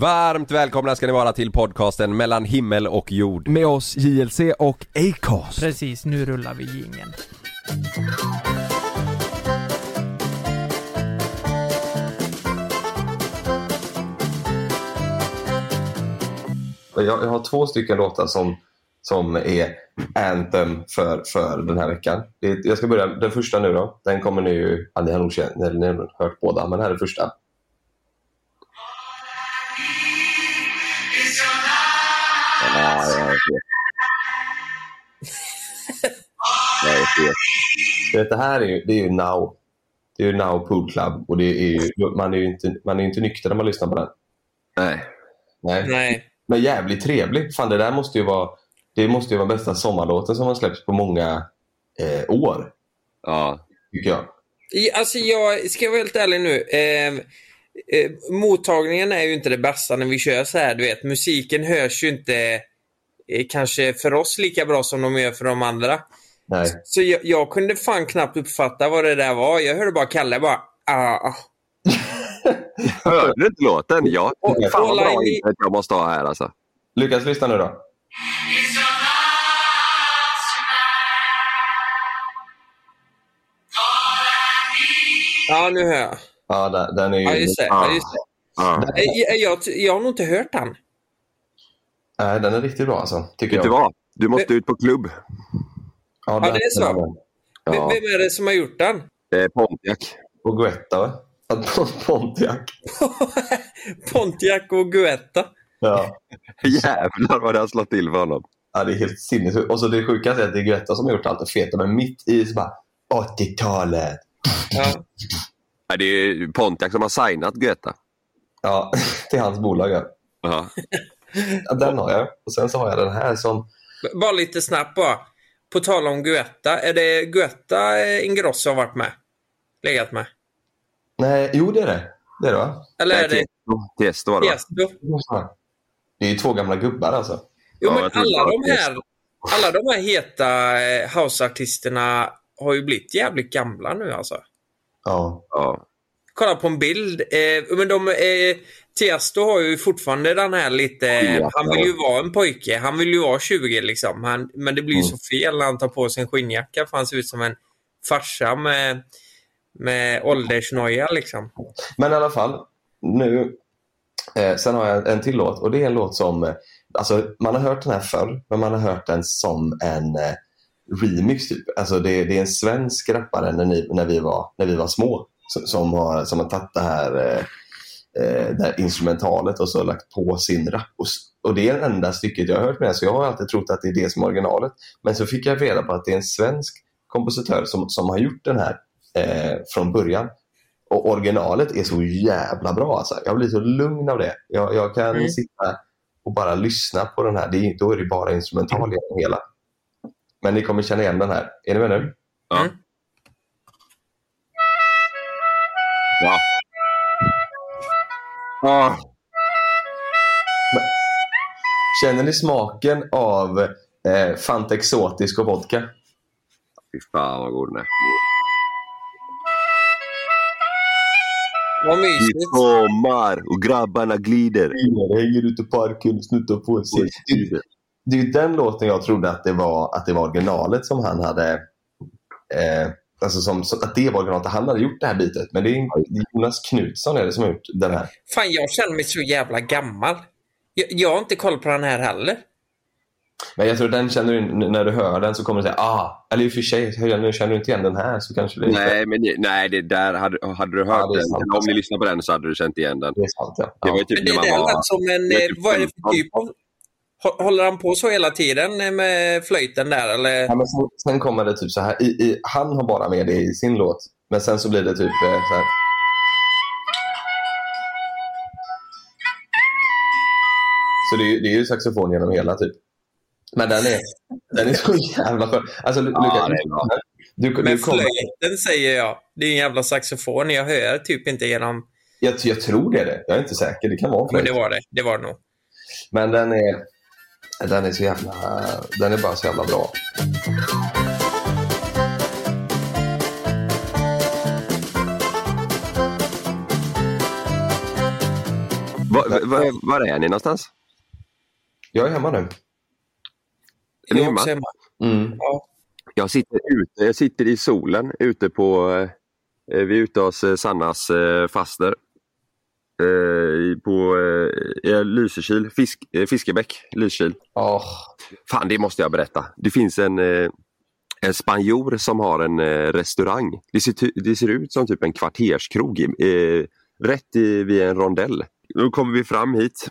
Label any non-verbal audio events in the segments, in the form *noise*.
Varmt välkomna ska ni vara till podcasten mellan himmel och jord. Med oss JLC och Acast. Precis, nu rullar vi jingeln. Jag, jag har två stycken låtar som, som är anthem för, för den här veckan. Det, jag ska börja den första nu då. Den kommer ni ju, ja, ni har nog känt, ni har nog hört båda, men här är första. Du vet, Det här är ju, det är ju Now. Det är ju Now Pool Club och det är ju, man är ju inte, man är inte nykter när man lyssnar på den. Nej. Nej. Nej. Men jävligt trevlig. Fan, det där måste ju vara, det måste ju vara bästa sommarlåten som har släppts på många eh, år, Ja. tycker jag. Alltså jag ska vara helt ärlig nu. Eh, eh, mottagningen är ju inte det bästa när vi kör så här. Du vet, musiken hörs ju inte kanske för oss lika bra som de gör för de andra. Nej. Så jag, jag kunde fan knappt uppfatta vad det där var. Jag hörde bara Kalle bara ah. *laughs* Hörde du inte låten? Ja. Och- Fan vad bra internet jag måste ha här alltså. Lukas, lyssna nu då. Ja, nu hör jag. Ja, den, den är ju... Ja, just det. Ja, just det. Ja. Eh, Jag, jag, jag har nog inte hört den. Nej, den är riktigt bra alltså, tycker Vet du jag. vad? Du måste ut på klubb. Ja, Ja, det är så. Ja. Vem är det som har gjort den? Det är Pontiac. Och Guetta, va? *laughs* Pontiac. *laughs* Pontiac och Guetta. Ja. *laughs* Jävlar vad det har slått till för honom. ja, det är helt sinnessjukt. Och så det sjukaste är att det är Guetta som har gjort allt det feta, men mitt i så bara 80-talet. Ja. Nej, det är Pontiac som har signat Guetta. Ja, till hans bolag. Ja. Ja. Den har jag. Och sen så har jag den här som... Bara lite snabbt bara. På tal om Guetta. Är det Guetta eh, Ingrosso har varit med? Legat med? Nej, jo det är det. Det är det va? Eller är det Tiesto. Var det va? Det är ju två gamla gubbar alltså. Jo, men alla de här, alla de här heta eh, houseartisterna har ju blivit jävligt gamla nu alltså. Ja. Ja. Kolla på en bild. Eh, men de, eh, Tiesto har ju fortfarande den här lite... Han vill ju vara en pojke. Han vill ju vara 20 liksom. Han, men det blir ju Mm. så fel när han tar på sig en skinnjacka för han ser ut som en farsa med, med åldersnoja liksom. Men i alla fall, nu... Eh, sen har jag en till låt och det är en låt som... Eh, alltså, man har hört den här förr, men man har hört den som en eh, remix. Typ. Alltså, det, det är en svensk rappare när, ni, när, vi, var, när vi var små som, som, har, som har tagit det här, eh, eh, det här instrumentalet och så lagt på sin rap. Och, och det är det enda stycket jag har hört med så jag har alltid trott att det är det som är originalet. Men så fick jag reda på att det är en svensk kompositör som, som har gjort den här eh, från början. Och originalet är så jävla bra. Alltså. Jag blir så lugn av det. Jag, jag kan Mm. sitta och bara lyssna på den här. Det är, då är det bara instrumental genom hela. Men ni kommer känna igen den här. Är ni med nu? Ja. Mm. Ja. Ja. Känner ni smaken av eh, Fanta Exotisk och vodka? Fy fan vad god den är. Vad Det mysigt. är sommar och grabbarna glider. Hänger ute i parken och snuttar på sig. Det, det är ju den låten jag trodde att det var, att det var originalet som han hade eh, Alltså som, så att det var originalet. Han hade gjort det här bitet. Men det är, Jonas Knutsson är det som har gjort den här. Fan, jag känner mig så jävla gammal. Jag, jag har inte koll på den här heller. Men jag tror den känner du, när du hör den så kommer du säga ah, eller i och för sig, nu känner du inte igen den här så kanske det är Nej, men det- nej, det där hade, hade du hört Ja, den. sant. om ni lyssnar på den så hade du känt igen den. Det är sant ja. Det var ju typ Men det när man där var... som en... eh, typ Vad är det för 15. typ av... Hå- Håller han på så hela tiden med flöjten där eller? Ja, men sen, sen kommer det typ så här. I, i, han har bara med det i sin låt. Men sen så blir det typ eh, så här. Så det är, det är ju saxofon genom hela typ. Men den är, den är så jävla skön. Alltså, Ja, du, du, kommer, flöjten säger jag. Det är en jävla saxofon. Jag hör typ inte genom... jag, jag tror det är det. Jag är inte säker. Det kan vara en Men flöjt. det var det. Det var det nog. Men den är, den är så jävla... Den är bara så jävla bra. Var, var, var är ni någonstans? Jag är hemma nu. Är ni hemma? hemma. Mm. Ja. Jag sitter ute, jag sitter i solen ute på, eh, vi är ute hos eh, Sannas eh, faster. Eh, på eh, i Lysekil, Fisk, eh, Fiskebäck, Lysekil. Åh, Fan, det måste jag berätta. Det finns en, eh, en spanjor som har en eh, restaurang. Det ser, det ser ut som typ en kvarterskrog, eh, rätt i, vid en rondell. Då kommer vi fram hit, eh,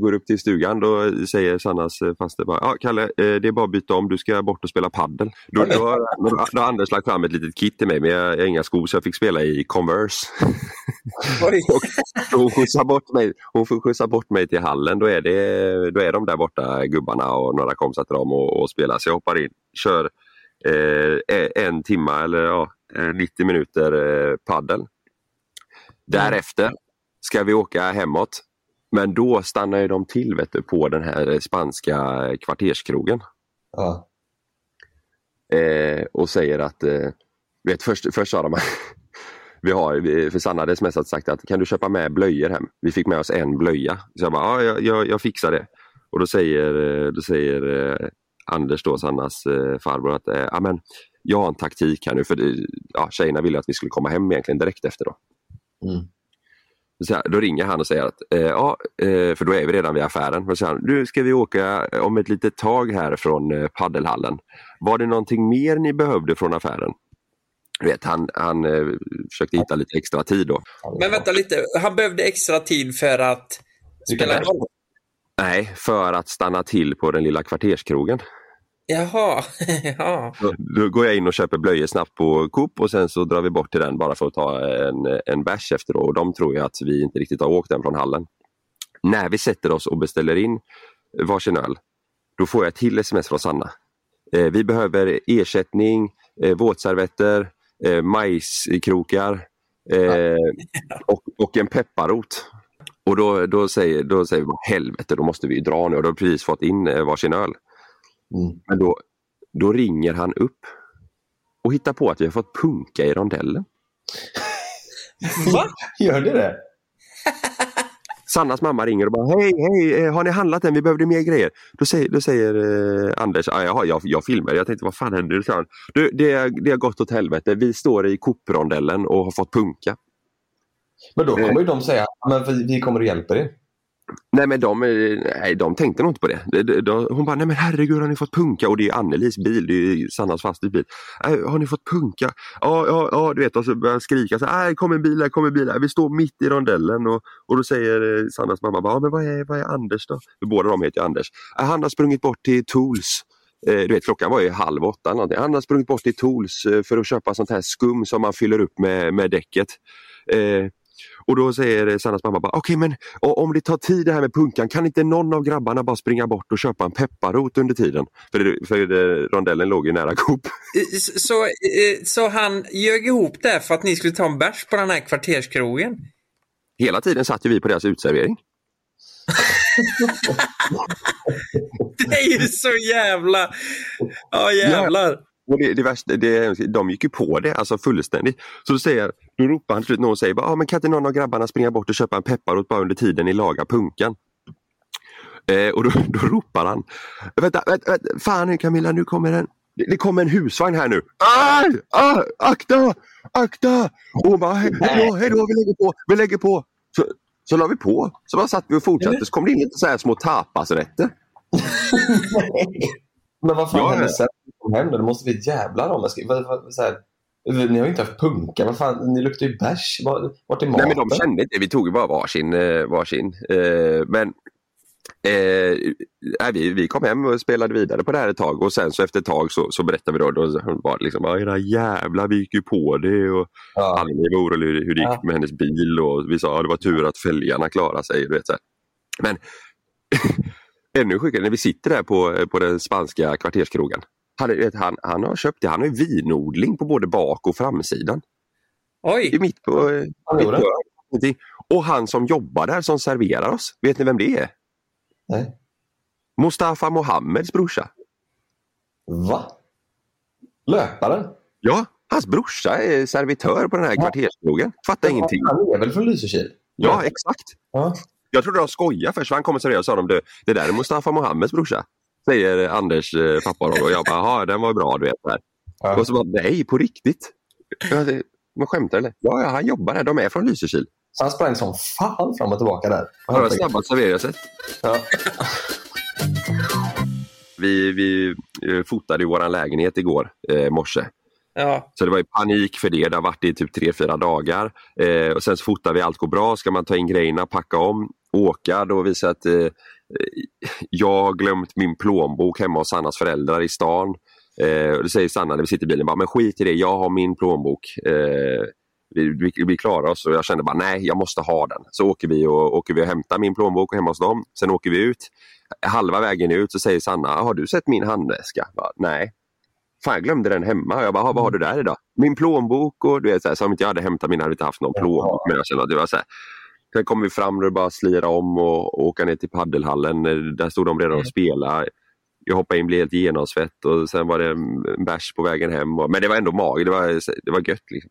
går upp till stugan, då säger Sannas eh, faster bara, ja Kalle, eh, det är bara att byta om, du ska bort och spela paddel. Då, då, har, då, har Anders lagt fram ett litet kit till mig, men jag, jag har inga skor så jag fick spela i Converse. Så *laughs* hon skjutsar bort mig, hon får skjutsa bort mig till hallen. Då är, det, då är de där borta, gubbarna och några kompisar till dem och, och spelar. Så jag hoppar in, kör eh, en timma eller ja, eh, 90 minuter eh, paddel. Därefter ska vi åka hemåt. Men då stannar ju de till vet du, på den här spanska kvarterskrogen ja. eh, och säger att, eh, vet, först, först sa de *laughs* vi har, för Sanna hade smsat sagt att kan du köpa med blöjor hem? Vi fick med oss en blöja. Så jag bara, ja, jag, jag, jag fixar det. Och då säger, eh, då säger eh, Anders, då, Sannas eh, farbror, att eh, men, jag har en taktik här nu. För ja, tjejerna ville att vi skulle komma hem egentligen direkt efter. Då. Mm. Så här, då ringer han och säger att, eh, ja, eh, för då är vi redan vid affären. Och så han, nu ska vi åka om ett litet tag här från eh, paddelhallen. Var det någonting mer ni behövde från affären? Du vet, han, han eh, försökte hitta lite extra tid då. Men vänta lite, han behövde extra tid för att spela golf? Nej, för att stanna till på den lilla kvarterskrogen. Jaha, *laughs* ja. Då, då går jag in och köper blöjor snabbt på Coop och sen så drar vi bort till den bara för att ta en, en bärs efter. Då. Och de tror ju att vi inte riktigt har åkt den från hallen. När vi sätter oss och beställer in varsin öl, då får jag till sms från Sanna. Eh, vi behöver ersättning, eh, våtservetter, eh, majskrokar eh, *laughs* och, och en pepparrot. Och då, då, säger, då säger vi bara, helvete, då måste vi dra nu och då har vi precis fått in eh, varsin öl. Mm. Men då, då ringer han upp och hittar på att vi har fått punka i rondellen. *laughs* Va? Gör det det? *laughs* Sannas mamma ringer och bara hej, hej, eh, har ni handlat än? Vi behövde mer grejer. Då säger, då säger eh, Anders, ah, jaha, jag, jag filmar. Jag tänkte vad fan händer? Då han, du, det, det har gått åt helvete. Vi står i Coop-rondellen och har fått punka. Men då kommer ju de säga, men vi, vi kommer och hjälper er. Nej men de, eh, nej, de tänkte nog inte på det. De, de, de, hon bara, nej men herregud har ni fått punka? Och det är Annelies bil, det är ju Sannas fasters bil. Äh, har ni fått punka? Ja, ja, ja du vet och så börjar han skrika, så, här, "Nej, kom en bil här, kom en bil här. Vi står mitt i rondellen och, och då säger eh, Sannas mamma, ja, men vad är, vad är Anders då? För båda de heter ju Anders. Äh, han har sprungit bort till Tools. Eh, du vet klockan var ju halv åtta eller någonting. Han har sprungit bort till Tools eh, för att köpa sånt här skum som man fyller upp med, med däcket. Eh, och då säger Sannas mamma okej men och om det tar tid det här med punkan, kan inte någon av grabbarna bara springa bort och köpa en pepparrot under tiden? För, det, för det, rondellen låg ju nära Coop. Så, så, så han ljög ihop det för att ni skulle ta en bärs på den här kvarterskrogen? Hela tiden satt ju vi på deras utservering. *laughs* Det är ju så jävla... Ja, jävlar. Och det, det värsta, det, de gick ju på det alltså fullständigt. Så då, säger, då ropar han till slut, någon säger bara, ah, men kan inte någon av grabbarna springa bort och köpa en pepparrot bara under tiden ni lagar punkan? Eh, och då, *laughs* då ropar han, vänta, vänta, vänta, fan nu Camilla, nu kommer en, det, det kommer en husvagn här nu. Aj! Ah, akta! Akta! Och hon bara, hej då, hej då, vi lägger på, vi lägger på. Så, så la vi på, så bara satt vi och fortsatte, så kom det in lite så här små tapasrätter. *laughs* Men vad fan Ja, hände ja. sen? hem då? Det måste vi jävlar om. Så här, ni har ju inte haft punka. Vad fan, ni luktar ju bärs. Var- Vart är maten? Nej men de kände inte, vi tog ju bara varsin. eh, varsin. Eh, men eh, nej, vi, vi kom hem och spelade vidare på det här ett tag och sen så efter ett tag så, så berättade vi då, då var det liksom, "Ja, era jävlar vi gick ju på det och Ja. Annie var orolig hur, hur det gick Ja. med hennes bil och vi sa att det var tur att fälgarna klarade sig. Du vet, så här. Men *laughs* ännu sjukare när vi sitter där på, på den spanska kvarterskrogen. Han, vet, han, han har köpt det, han har vinodling på både bak och framsidan. Oj, är mitt på, eh, Han mitt gjorde på. Och han som jobbar där som serverar oss, vet ni vem det är? Nej. Mustafa Mohammeds brorsa. Va? Löparen? Ja, hans brorsa är servitör på den här kvarterskrogen. Fattar ingenting. Han är väl från Lysekil? Ja, exakt. Ja. Jag trodde de skojade först, för han kommer seriöst och sa de, det, det där är Mustafa Mohammeds brorsa. Säger Anders eh, pappa då. Och jag bara, jaha den var bra du vet. Där. Ja. Och så bara, nej på riktigt. Jag Man skämtar eller? Ja, ja, han jobbar där. De är från Lysekil. Så han sprang som fan fram och tillbaka där. Det var det snabbaste servering jag sett. Ja. Vi, vi eh, fotade i vår lägenhet igår eh, morse. Ja. Så det var ju panik för det. Det har varit i typ 3-4 dagar. Eh, och sen så fotar vi, allt går bra. Ska man ta in grejerna, packa om, åka. Då visar att eh, jag har glömt min plånbok hemma hos Sannas föräldrar i stan. Eh, och då säger Sanna när vi sitter i bilen, bara, men skit i det, jag har min plånbok. Eh, vi, vi, vi klarar oss och jag kände bara nej, jag måste ha den. Så åker vi och, åker vi och hämtar min plånbok hemma hos dem. Sen åker vi ut. Halva vägen ut så säger Sanna, har du sett min handväska? Bara, nej. Fan, jag glömde den hemma. Jag bara, "Ha, vad har du där idag? Min plånbok och du vet, så här, så om inte jag hade hämtat min hade jag inte haft någon plånbok med. Jag kände att det var så här. Sen kom vi fram och det bara slira om och, och åka ner till paddelhallen. Där stod de redan och spelade. Jag hoppade in, blev helt genomsvett och sen var det en bärs på vägen hem. Men det var ändå mag, det var, det var gött. Liksom.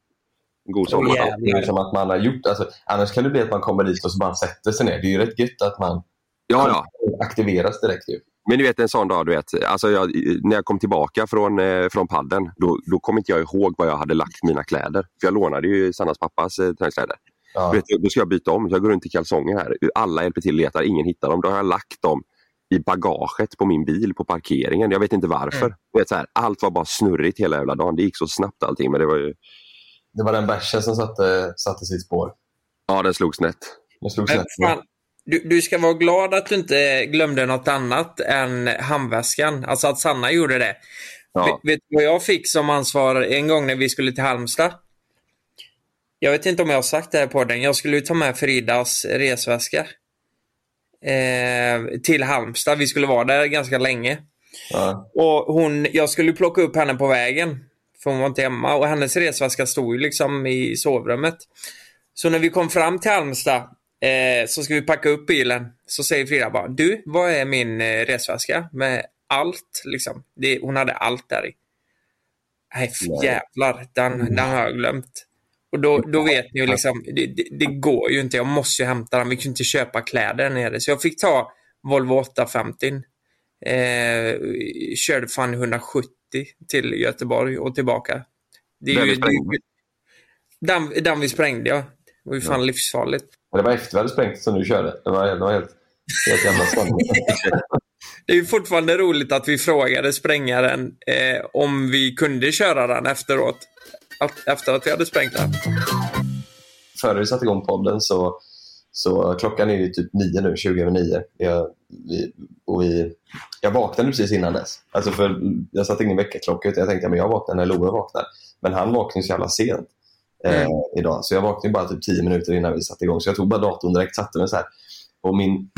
God sommar. Åh, Det är som att man har gjort, alltså, annars kan det bli att man kommer dit och så bara sätter sig ner. Det är ju rätt gött att man Ja, ja. aktiveras direkt. Ju. Men du vet en sån dag, du vet, alltså jag, när jag kom tillbaka från, eh, från padden, då, då kom inte jag ihåg var jag hade lagt mina kläder. För jag lånade ju Sannas pappas eh, träningskläder. Ja. Du vet, då ska jag byta om, jag går runt i kalsonger här. Alla hjälper till, letar, ingen hittar dem. Då har jag lagt dem i bagaget på min bil på parkeringen. Jag vet inte varför. Mm. Du vet, så här, allt var bara snurrigt hela jävla dagen. Det gick så snabbt allting. Men det var ju, Det var den bärsen som satte, satte sitt spår. ja den slog snett. Den slog Men snett. fan, du, du ska vara glad att du inte glömde något annat än handväskan. Alltså att Sanna gjorde det. Ja. Vet du vad jag fick som ansvar en gång när vi skulle till Halmstad? Jag vet inte om jag har sagt det här på den. Jag skulle ju ta med Fridas resväska. Eh, till Halmstad. Vi skulle vara där ganska länge. Ja. Och hon, jag skulle plocka upp henne på vägen. För hon var inte hemma. Och hennes resväska stod ju liksom i sovrummet. Så när vi kom fram till Halmstad eh, så ska vi packa upp bilen. Så säger Frida bara, du, vad är min eh, resväska? Med allt liksom. Det, hon hade allt där i. Nej, jävlar. Den, den har jag glömt. Och då, då vet ni ju liksom, det, det, det går ju inte. Jag måste ju hämta den. Vi kunde inte köpa kläder där nere. Så jag fick ta Volvo 850. Eh, körde fan 170 till Göteborg och tillbaka. Det är Den ju, vi sprängde. den, den vi sprängde, ja. Det var ju fan livsfarligt. Men det var efter vi hade sprängt som du körde. Det var, det var helt, helt jävla. *laughs* Det är fortfarande roligt att vi frågade sprängaren eh, om vi kunde köra den efteråt. Att, efter att vi hade sprängt den. Före vi satte igång podden så, så klockan är ju typ nio nu, 20 över nio. Jag, vi, och vi, jag vaknade precis innan dess. Alltså för jag satte ingen väckarklocka utan jag tänkte att jag vaknar när Loe vaknar. Men han vaknade så jävla sent eh, Mm. idag. Så jag vaknade bara typ tio minuter innan vi satte igång. Så jag tog bara datorn direkt, satte mig så här. Och, min,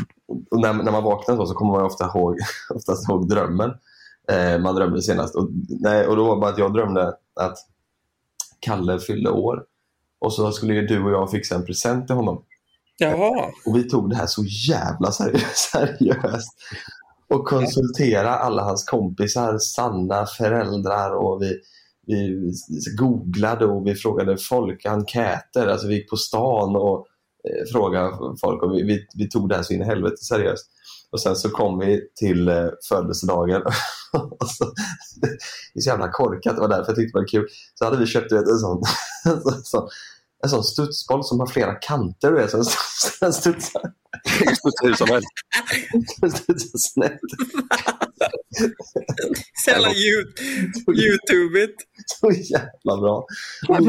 och när, när man vaknar så, så kommer man ofta ihåg, *laughs* oftast ihåg drömmen. Eh, man drömde senast. Och, nej, och då var det bara att jag drömde att Kalle fyllde år. Och så skulle ju du och jag fixa en present till honom. Jaha. Och vi tog det här så jävla seri- *laughs* seriöst. Och konsultera alla hans kompisar, sanna föräldrar och vi, vi googlade och vi frågade folk, enkäter, alltså vi gick på stan och eh, frågade folk och vi, vi, vi tog det här så in i helvete seriöst. Och sen så kom vi till eh, födelsedagen så, det är så jävla korkat, det var därför jag tyckte det var kul. Så hade vi köpt vet, en sån, en sån, en sån studsboll som har flera kanter, du vet, så den studsar Studsar hur som helst. den studsar snett. Så jävla you- Så jävla bra. Och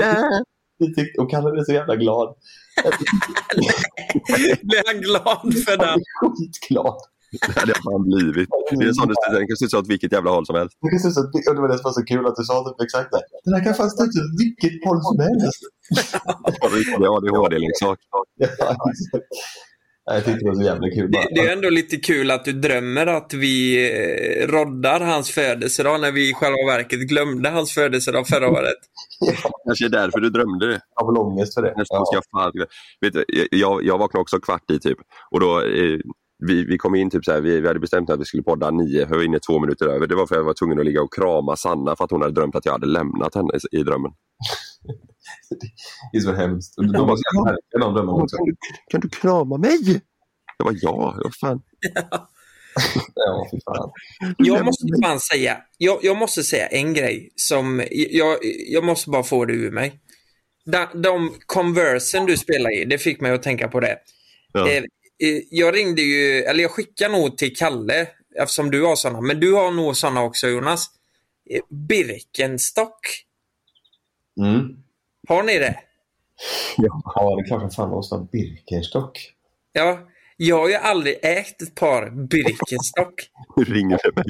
och Kalle blev så jävla glad. Blev han glad för den? Skitglad. *laughs* Det hade jag fan blivit. Det är sån du den kan se ut åt vilket jävla håll som helst. Det kan och det var det som var så kul att du sa typ exakt det. Den här kan fan ut åt vilket håll som helst. Riktig ADHD-leksak. Ja, exakt. Nej, Jag tyckte det var så jävla kul. Det, det är ändå lite kul att du drömmer att vi eh, roddar hans födelsedag när vi i själva verket glömde hans födelsedag förra året. *laughs* Kanske är därför du drömde det. Jag har väl ångest för det. Nästan ska jag, fan, vet du, jag, jag vaknade också kvart i typ. Och då, eh, vi, vi kom in typ så här, vi, vi hade bestämt att vi skulle podda nio, jag var inne två minuter över. Det var för att jag var tvungen att ligga och krama Sanna för att hon hade drömt att jag hade lämnat henne i, i drömmen. Det är så hemskt. De var så jävla märkliga de drömmarna också. Kan du, kan du krama mig? Det var jag. Vad fan. Ja, fan. Jag måste fan säga, jag, jag måste säga en grej som, jag, jag måste bara få det ur mig. De, de Conversen du spelar i, det fick mig att tänka på det. Ja. Jag ringde ju, eller jag skickade nog till Kalle, eftersom du har sådana, men du har nog sådana också Jonas. Eh, Birkenstock, Mm. har ni det? Ja, det är klart som fan måste ha Birkenstock. Ja, jag har ju aldrig ägt ett par Birkenstock. *laughs* Nu ringer det mig.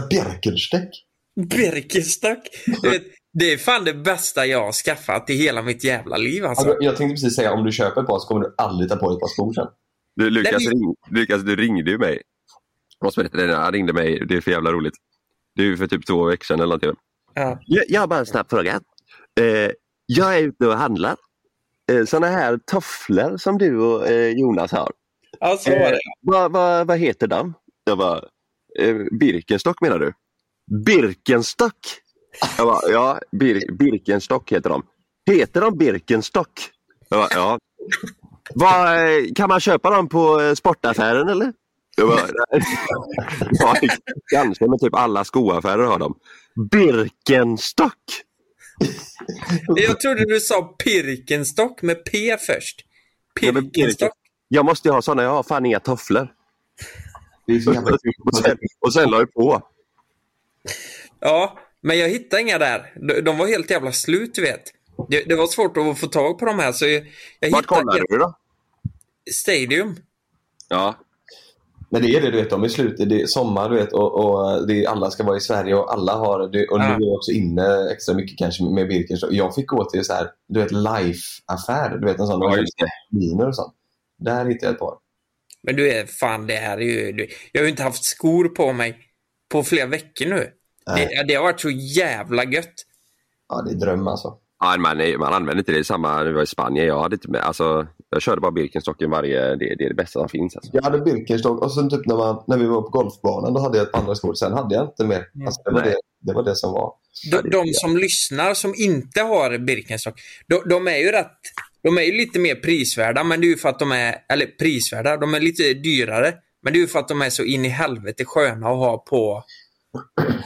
*laughs* Birkenstock? Birkenstock. Du vet, det är fan det bästa jag har skaffat i hela mitt jävla liv alltså. Alltså, jag tänkte precis säga, om du köper ett par så kommer du aldrig ta på dig ett par skor sen. Du, Lukas, Nej, men- ring, Lukas, du ringde ju mig. Jag måste berätta det. Han ringde mig. Det är för jävla roligt. Det är för typ två veckor sedan eller någonting. Ja. Jag, jag har bara en snabb fråga. Eh, jag är ute och handlar. Eh, såna här tofflor som du och eh, Jonas har. ja, så var det. Vad, vad, vad heter de? Jag bara, eh, Birkenstock menar du? Birkenstock? Jag bara, ja, Bir, Birkenstock heter de. Heter de Birkenstock? Jag bara, ja. Eh, kan man köpa dem på eh, sportaffären eller? Jag bara, *laughs* ja, kanske, men typ alla skoaffärer har dem. Birkenstock? Jag trodde du sa Pirkenstock med P först. Pirkenstock. Jag måste ju ha såna, jag har fan inga tofflor. Och sen, och sen la jag på. Ja, men jag hittade inga där. De, de var helt jävla slut, du vet. Det, det var svårt att få tag på de här, så jag, jag Vart kollade du då? Stadium. Ja, Men det är det, du vet, de är slut. Det är sommar, du vet, och, och det är, alla ska vara i Sverige och alla har det. Och nu Ja. är jag också inne extra mycket kanske med Birkenstock. Jag fick gå till så här, du vet, Life-affär. Du vet, en sån. Ja, just det. Och sånt. Där hittade jag ett par. Men du är fan, det här är ju... Du, jag har ju inte haft skor på mig på flera veckor nu. Det, det har varit så jävla gött. Ja, det är dröm alltså. Ja, man, man använder inte det. Samma när vi var i Spanien. Jag, hade inte med, alltså, jag körde bara Birkenstocken varje... Det, det är det bästa som finns. Alltså. Jag hade Birkenstock och sen typ när, man, när vi var på golfbanan då hade jag ett andra skor. Sen hade jag inte mer. Alltså, det, var det, det var det som var. De, de som lyssnar som inte har Birkenstock, de, de är ju rätt... De är ju lite mer prisvärda, men det är ju för att de är... Eller prisvärda, de är lite dyrare. Men det är ju för att de är så in i helvete sköna att ha på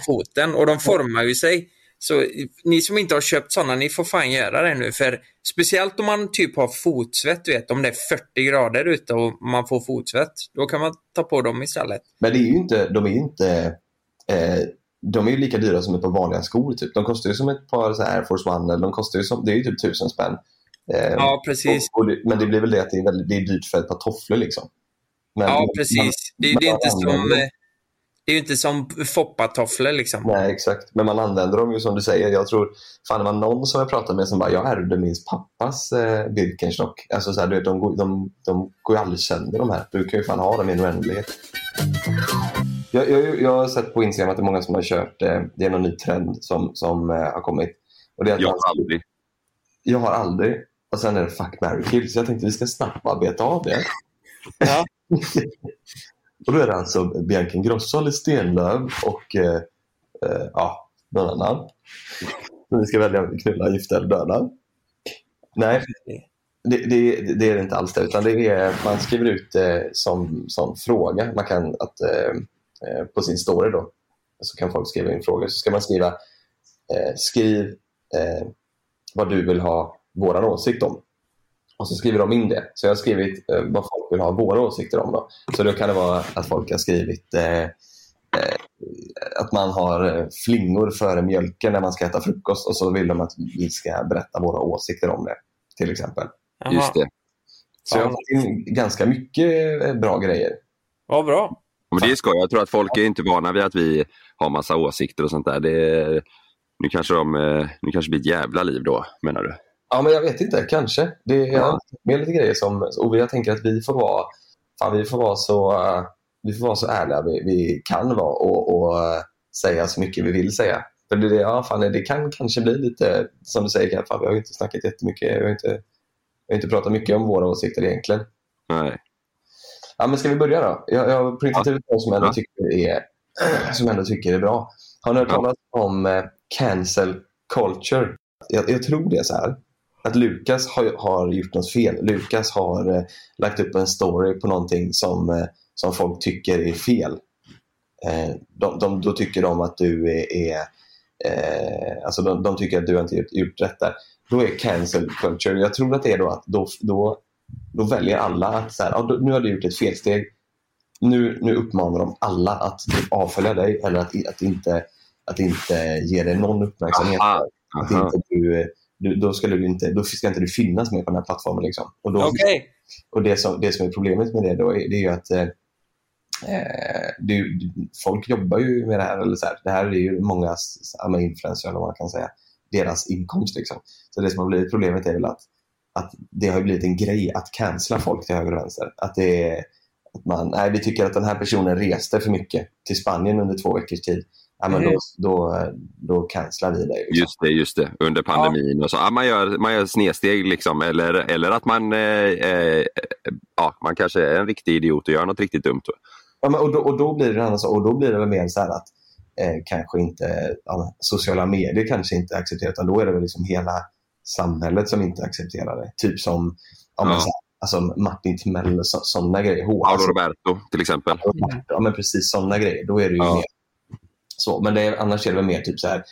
foten. Och de formar ju sig. Så ni som inte har köpt sådana, ni får fan göra det nu. För speciellt om man typ har fotsvett, vet, om det är 40 grader ute och man får fotsvett. Då kan man ta på dem istället. Men det är ju inte, de är ju inte eh, de är ju lika dyra som ett par vanliga skor. Typ. De kostar ju som ett par så här Air Force One. Eller de kostar ju som, det är ju typ tusen spänn. Eh, Ja, precis. och, och det, men det blir väl det att det är, väldigt, det är dyrt för ett par tofflor. Liksom. Men, Ja, precis. Det, är- men det är man inte som... Det är ju inte som foppatofflor liksom. Nej, exakt. Men man använder dem ju som du säger. Jag tror, fan det var någon som jag pratade med som bara, jag ärvde min pappas eh, Birkenstock. Alltså så här, du vet, de, går, de, de går ju aldrig sönder de här. Du kan ju fan ha dem i en oändlighet. Jag, jag, jag har sett på Instagram att det är många som har kört, eh, det är någon ny trend som, som eh, har kommit. Och det är att Jag man, har aldrig. jag har aldrig. Och sen är det fuck, marry, kill. Så jag tänkte vi ska snabbt beta av det. Ja. *laughs* och då är det alltså Bianca Ingrosso eller Stenlöf och eh, eh, ja, någon annan. Så ni ska välja knulla, gifta eller döda. Nej, det, det, det är det inte alls det. Utan det är, man skriver ut eh, som, som fråga. Man kan att, eh, eh, på sin story då, så kan folk skriva in frågor. Så ska man skriva eh, skriv eh, vad du vill ha vår åsikt om. Och så skriver de in det. Så jag har skrivit eh, vad folk vill ha våra åsikter om. Då. Så då kan det vara att folk har skrivit eh, eh, att man har eh, flingor före mjölken när man ska äta frukost och så vill de att vi ska berätta våra åsikter om det. Till exempel. Jaha. Just det. Så jag har fått in ganska mycket eh, bra grejer. Vad bra. Men det är skoj. Jag tror att folk är inte vana vid att vi har massa åsikter och sånt där. Det, nu, kanske de, nu kanske det blir ett jävla liv då, menar du? Ja, men jag vet inte. Kanske. Det jag har med lite grejer som... Och jag tänker att vi får vara, fan, vi får vara så... vi får vara så ärliga vi, vi kan vara och, och eh, säga så mycket vi vill säga. För det, ja, fan, det kan kanske bli lite, som du säger, fan, vi har inte snackat jättemycket. Vi har inte, vi har inte pratat mycket om våra åsikter egentligen. Nej. Ja, men ska vi börja då? Jag, jag har printat ut något som jag ändå Ja. tycker är, som jag ändå tycker är bra. Har ni hört Ja. talas om eh, cancel culture? Jag, jag tror det är så här. Att Lukas har, har gjort något fel. Lukas har eh, lagt upp en story på någonting som, eh, som folk tycker är fel. Eh, de, de, då tycker de att du är, är eh, alltså de, de tycker att du inte gjort, gjort rätt där. Då är cancel culture, jag tror att det är då att då, då, då väljer alla att så här, då, nu har du gjort ett felsteg. Nu, nu uppmanar de alla att avfölja dig eller att, att, inte, att inte ge dig någon uppmärksamhet. Aha, Att aha. inte du, du, då, ska du inte, då ska inte du finnas med på den här plattformen. Liksom. Och, då, Okej. och det, som, det som är problemet med det då är, det är att eh, eh, du, folk jobbar ju med det här. Eller så här. Det här är ju många influencers, eller vad man kan säga, deras inkomst. Liksom. Så det som har blivit problemet är väl att, att det har blivit en grej att cancella folk till höger och vänster. Att det är, att man, nej, vi tycker att den här personen reste för mycket till Spanien under två veckors tid. Ja, men då, då, då cancelar vi dig. Liksom. Just det, just det. Under pandemin och så. Ja, man, gör, man gör snedsteg liksom. Eller, eller att man, eh, eh, ja, man kanske är en riktig idiot och gör något riktigt dumt. Ja, men, och, då, och då blir det sak. Och då blir det mer så att eh, kanske inte ja, sociala medier kanske inte accepterar utan då är det väl liksom hela samhället som inte accepterar det. Typ som ja, men, Ja. här, alltså Martin Timell och så, sådana grejer. Paolo Roberto till exempel. ja, men precis sådana grejer. Då är det ju Ja. mer så. Men det är, annars är det väl mer typ så här.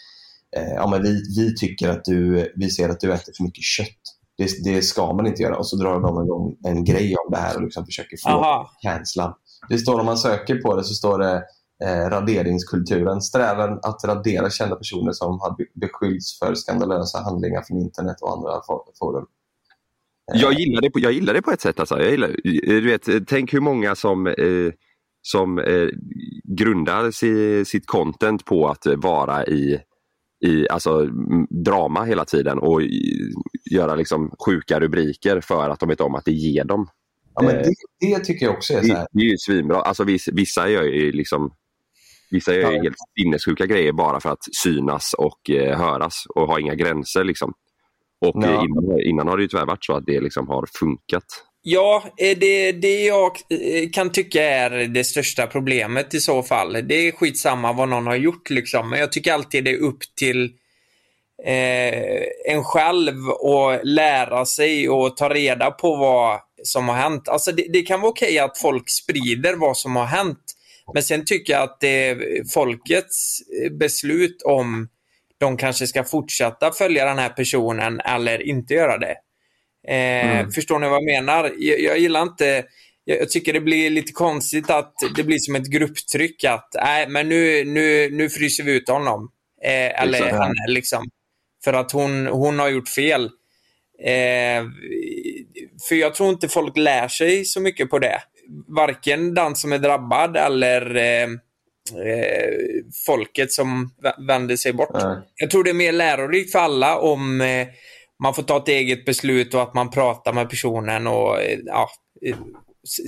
Eh, ja, men vi, vi tycker att du, vi ser att du äter för mycket kött. Det, det ska man inte göra. Och så drar de igång en grej om det här och liksom försöker få cancellad. Det står om man söker på det så står det eh, raderingskulturen. Strävan att radera kända personer som har be- beskyllts för skandalösa handlingar från internet och andra for- forum. Jag gillar det på, jag gillar det på ett sätt. Alltså. Jag gillar, du vet, tänk hur många som, eh, som eh, grundar si, sitt content på att vara i, i alltså, drama hela tiden och i, göra liksom, sjuka rubriker för att de vet om att det ger dem. Ja, men Eh, det, det tycker jag också är så Det, här. det är ju svinbra. Alltså, vissa, vissa gör ju liksom Vissa gör ju helt sinnessjuka grejer bara för att synas och eh, höras och ha inga gränser. Liksom. Och Ja. eh, innan, innan har det ju tyvärr varit så att det liksom har funkat. Ja, eh, det, det jag eh, kan tycka är det största problemet i så fall. Det är skitsamma vad någon har gjort liksom. Men jag tycker alltid det är upp till eh, en själv att lära sig och ta reda på vad som har hänt. Alltså det, det kan vara okej att folk sprider vad som har hänt. Men sen tycker jag att det är folkets eh, beslut om de kanske ska fortsätta följa den här personen eller inte göra det. Eh, Förstår ni vad jag menar? Jag, jag gillar inte... Jag, tycker det blir lite konstigt att det blir som ett grupptryck att nej, men nu, nu, nu fryser vi ut honom. Eh, eller Exakt. henne liksom. För att hon, hon har gjort fel. Eh, för jag tror inte folk lär sig så mycket på det. Varken den som är drabbad eller eh, eh, folket som vä- vänder sig bort. Nej. Jag tror det är mer lärorikt för alla om eh, man får ta ett eget beslut och att man pratar med personen och eh, ja, eh,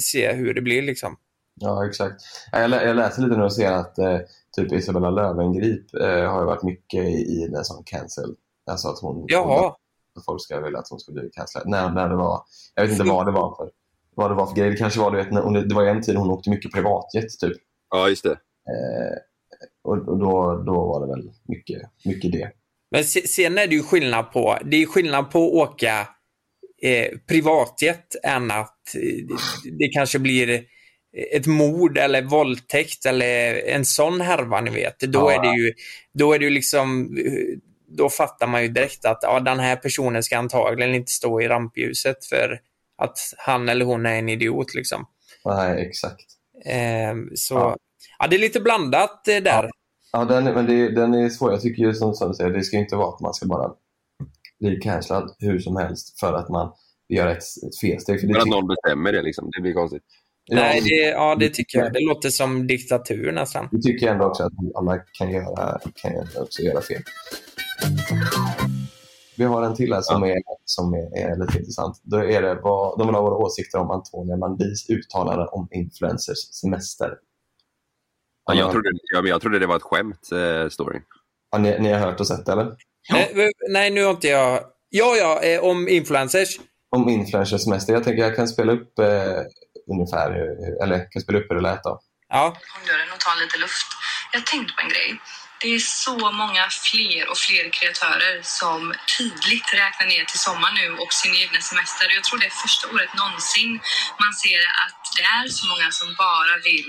se- hur det blir liksom. Ja, exakt. Ja, Jag, lä- jag läser lite nu och ser att eh, typ Isabella Löwengrip eh, har ju varit mycket i, i en sån cancel. Alltså att hon, Jaha. att folk ska vilja att hon ska bli cancellad. När, när det var, jag vet inte vad det var för, vad det var för grej. Det kanske var, du vet, när hon, det var en tid hon åkte mycket privatjet typ. Ja, just det. Eh, och och då, då var det väl mycket, mycket det. Men se, sen är det ju skillnad på, det är skillnad på att åka eh, privatjet än att eh, det kanske blir ett mord eller våldtäkt eller en sån härva ni vet. Då Ja. är det ju, då är det ju liksom, då fattar man ju direkt att ja, den här personen ska antagligen inte stå i rampljuset för att han eller hon är en idiot liksom. Nej, exakt. Eh, så, Ja. ja. det är lite blandat eh, där. Ja, den, är- men det, den är svår. Jag tycker ju som, som du säger, det ska ju inte vara att man ska bara bli cancellad hur som helst för att man gör ett, ett felsteg. För det Men att någon bestämmer det, liksom. det blir konstigt. Nej, Ja, det, ja, det tycker jag. Det låter som diktatur nästan. Vi tycker ändå också att alla kan göra, kan också göra fel. Vi har en till här som, är, som är, är lite intressant. Då är det vad, de vill ha våra åsikter om Antonia Mandis uttalande om influencers semester. Ja, jag, trodde, ja, men jag trodde det var ett skämt, eh, storyn. har ni, ni har hört och sett det, eller? Eh, nej, nu har inte jag... Ja, ja, eh, om influencers. Om influencers semester. Jag tänker jag kan spela upp eh, ungefär, eller kan spela upp hur det lät då. Ja, om dörren och ta lite luft. Jag har tänkt på en grej. Det är så många fler och fler kreatörer som tydligt räknar ner till sommar nu och sin egna semester. Jag tror det är första året någonsin man ser att det är så många som bara vill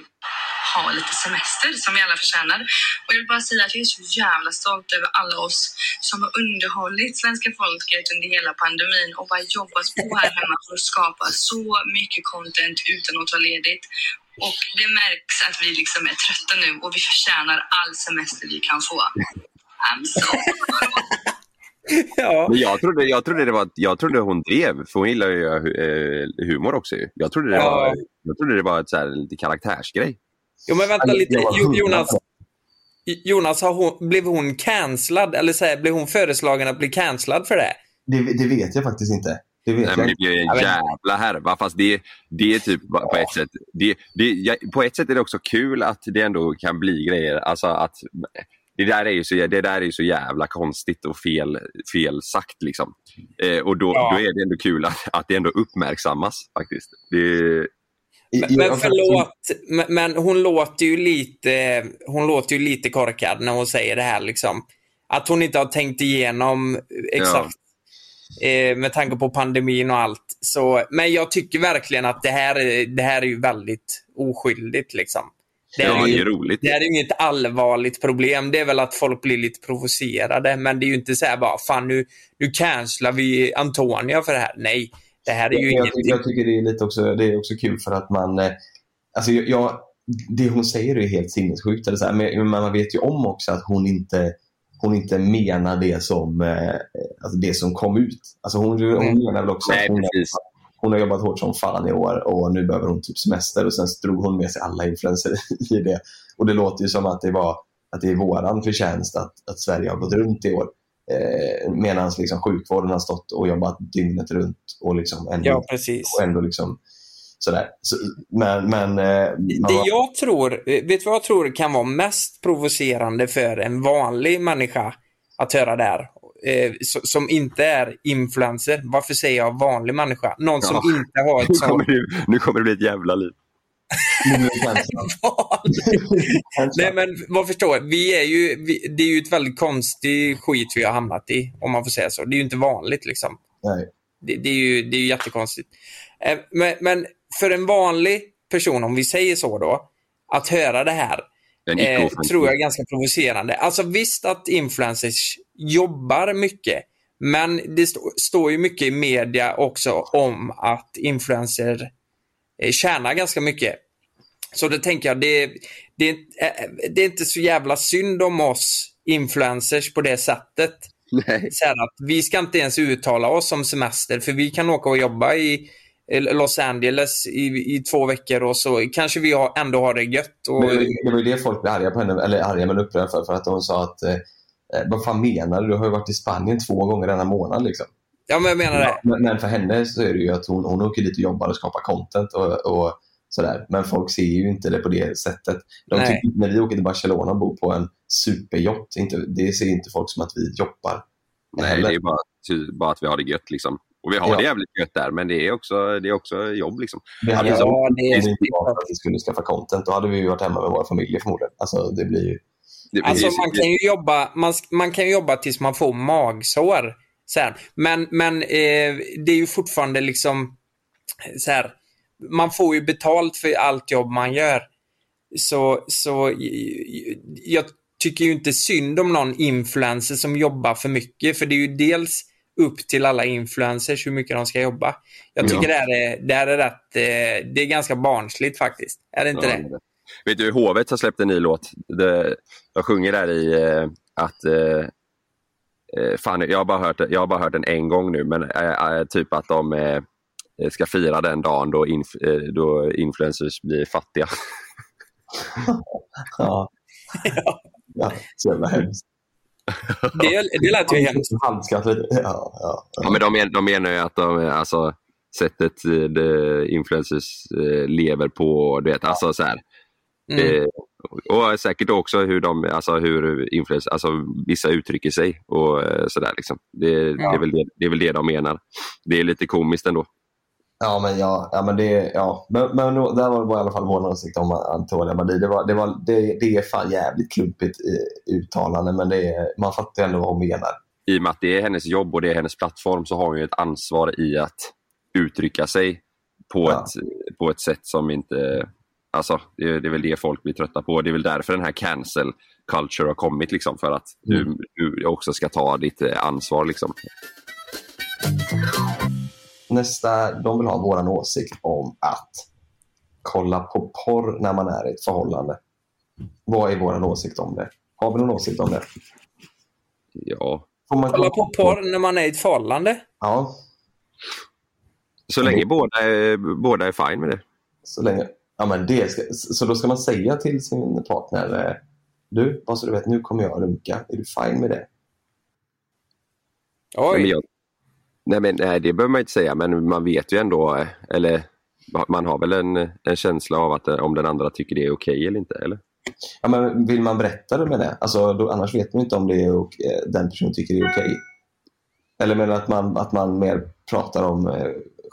ha lite semester som vi alla förtjänar. Och jag vill bara säga att jag är så jävla stolt över alla oss som har underhållit svenska folket under hela pandemin och bara jobbat på här hemma för att skapa så mycket content utan att ta ledigt. Och det märks att vi liksom är trötta nu och vi förtjänar all semester vi kan få. I'm so Ja. Men jag trodde, jag, trodde det var, jag trodde hon drev, för hon gillar ju eh, humor också. ju. Jag trodde det Ja. var, jag trodde det var ett så här, lite karaktärsgrej. Jo men vänta Jag- lite, Jonas. Jonas, har hon, blev hon cancellad? Eller så här, blev hon föreslagen att bli cancellad för det? Det, det vet jag faktiskt inte. Det vet Nej, det blir en Ja, jävla härva. Fast det, det är typ på ett sätt. Det, det, ja, på ett sätt är det också kul att det ändå kan bli grejer. Alltså att det där är ju så, det där är ju så jävla konstigt och fel, fel sagt. Liksom. Eh, och då, Ja. då är det ändå kul att, att det ändå uppmärksammas faktiskt. Det, Men, men jag- förlåt, men, men hon låter ju lite hon låter ju lite korkad när hon säger det här. Liksom. Att hon inte har tänkt igenom exakt eh, med tanke på pandemin och allt. Så, men jag tycker verkligen att det här, är- det här är ju väldigt oskyldigt. Liksom. Det, ja, är det ju, är roligt. det här är ju inget allvarligt problem. Det är väl att folk blir lite provocerade. Men det är ju inte så här bara, fan nu, nu cancelar vi Antonia för det här. Nej, det här är ju jag, jag, ingenting. tycker- jag tycker det är lite också, det är också kul för att man... eh, Alltså jag, jag, det hon säger är helt sinnessjukt. Eller så här, men men man vet ju om också att hon inte, hon inte menar det som, eh, alltså det som kom ut. Alltså hon, hon Mm. menar väl också Nej, att hon, precis. hon har jobbat hårt som fan i år och nu behöver hon typ semester och sen drog hon med sig alla influenser *laughs* i det. Och det låter ju som att det, var, att det är våran förtjänst att, att Sverige har gått runt i år. Eh, Medan liksom sjukvården har stått och jobbat dygnet runt och liksom ändå Ja, precis. och ändå liksom sådär. Så, men men eh, man Det jag tror, vet du vad jag tror kan vara mest provocerande för en vanlig människa att höra där? Eh, so- som inte är influencer. Varför säger jag vanlig människa? Någon som Ja. inte har Nu ett kommer, sånt det, nu kommer det bli ett jävla liv. *laughs* nu. *laughs* Nej men vad förstår? Vi är ju, vi, det är ju ett väldigt konstigt skit vi har hamnat i, om man får säga så. Det är ju inte vanligt liksom. Nej. Det, det, är, ju, det är ju jättekonstigt. Eh, men, men för en vanlig person, om vi säger så då, att höra det här eh, tror jag är ganska provocerande. Alltså visst att influencers jobbar mycket, men det st- står ju mycket i media också om att influencer eh, tjänar ganska mycket. Så då tänker jag, det, det, eh, det är inte så jävla synd om oss influencers på det sättet. Nej. Så att vi ska inte ens uttala oss om semester, för vi kan åka och jobba i Los Angeles i, i två veckor och så kanske vi har, ändå har det gött. Och, Men det var ju det folk blev arga på henne, eller arga men upprörda för, för att hon sa att eh, eh, vad fan menar du? Du har ju varit i Spanien två gånger denna månad. Liksom. ja, men jag menar det. Men, men för henne så är det ju att hon, hon åker dit och jobbar och skapar content och, och sådär. Men folk ser ju inte det på det sättet. De Nej. tycker, när vi åker till Barcelona och bor på en superyacht, inte, det ser inte folk som att vi jobbar. Nej, heller. det är bara, bara att vi har det gött. Liksom. Och vi har Ja. det jävligt gött där, men det är också, det är också jobb. Liksom. Vi hade Ja, ju det är- att vi skulle skaffa content, då hade vi ju varit hemma med våra familjer förmodligen. Alltså, det blir ju... Det, Alltså precis. man kan ju jobba, man, man kan ju jobba tills man får magsår. Så här. Men, men eh, det är ju fortfarande liksom så här. Man får ju betalt för allt jobb man gör. Så, så jag tycker ju inte synd om någon influencer som jobbar för mycket. För det är ju dels upp till alla influencers hur mycket de ska jobba. Jag tycker Ja. det, här är, det här är rätt, eh, det är ganska barnsligt faktiskt. Är det inte Ja, det? Vet du, Hovet har släppt en ny låt. Det, jag sjunger där i eh, att eh, eh, fan, jag, har bara hört, jag har bara hört den en gång nu, men eh, typ att de eh, ska fira den dagen då, inf, då influencers blir fattiga. Ja. *laughs* ja, så jävla hemskt. Det, det lät ju hemskt. Lite. Ja, ja, Ja, men de, de menar ju att de, alltså, sättet eh, det influencers eh, lever på, du vet, alltså så här. Mm. Eh, och säkert också hur de, alltså hur influencers, alltså vissa uttrycker sig och eh, sådär liksom. Det, det, är väl det, det är väl det de menar. Det är lite komiskt ändå. Ja, men ja, ja, men det, ja. Men, men där var det i alla fall vår åsikt om Antonia Badi. Det, var, det, var, det, det är fan jävligt klumpigt uttalande, men det är, man fattar ändå vad hon menar. I och med att det är hennes jobb och det är hennes plattform så har hon ju ett ansvar i att uttrycka sig på, Ja. ett, på ett sätt som inte... Alltså, det, är- det är väl det folk blir trötta på. Det är väl därför den här cancel culture har kommit. Liksom, för att du, du också ska ta ditt eh, ansvar. Liksom. Nästa, de vill ha vår åsikt om att kolla på porr när man är i ett förhållande. Vad är vår åsikt om det? Har vi någon åsikt om det? Ja. Får man Kolla på porr när man är i ett förhållande. Ja, Så länge båda är, båda är fine med det. så länge. Ja, men det ska, så då ska man säga till sin partner, eh, du, bara så du vet, nu kommer jag runka. Är du fine med det? Oj. jag, nej, men, nej, det behöver man inte säga, men man vet ju ändå, eller man har väl en, en känsla av att eh, om den andra tycker det är okej eller inte, eller? Ja, men vill man berätta det med det? Alltså, då, annars vet man inte om det är, ok- eh, den personen tycker det är okej. Eller menar att man, att man mer pratar om eh,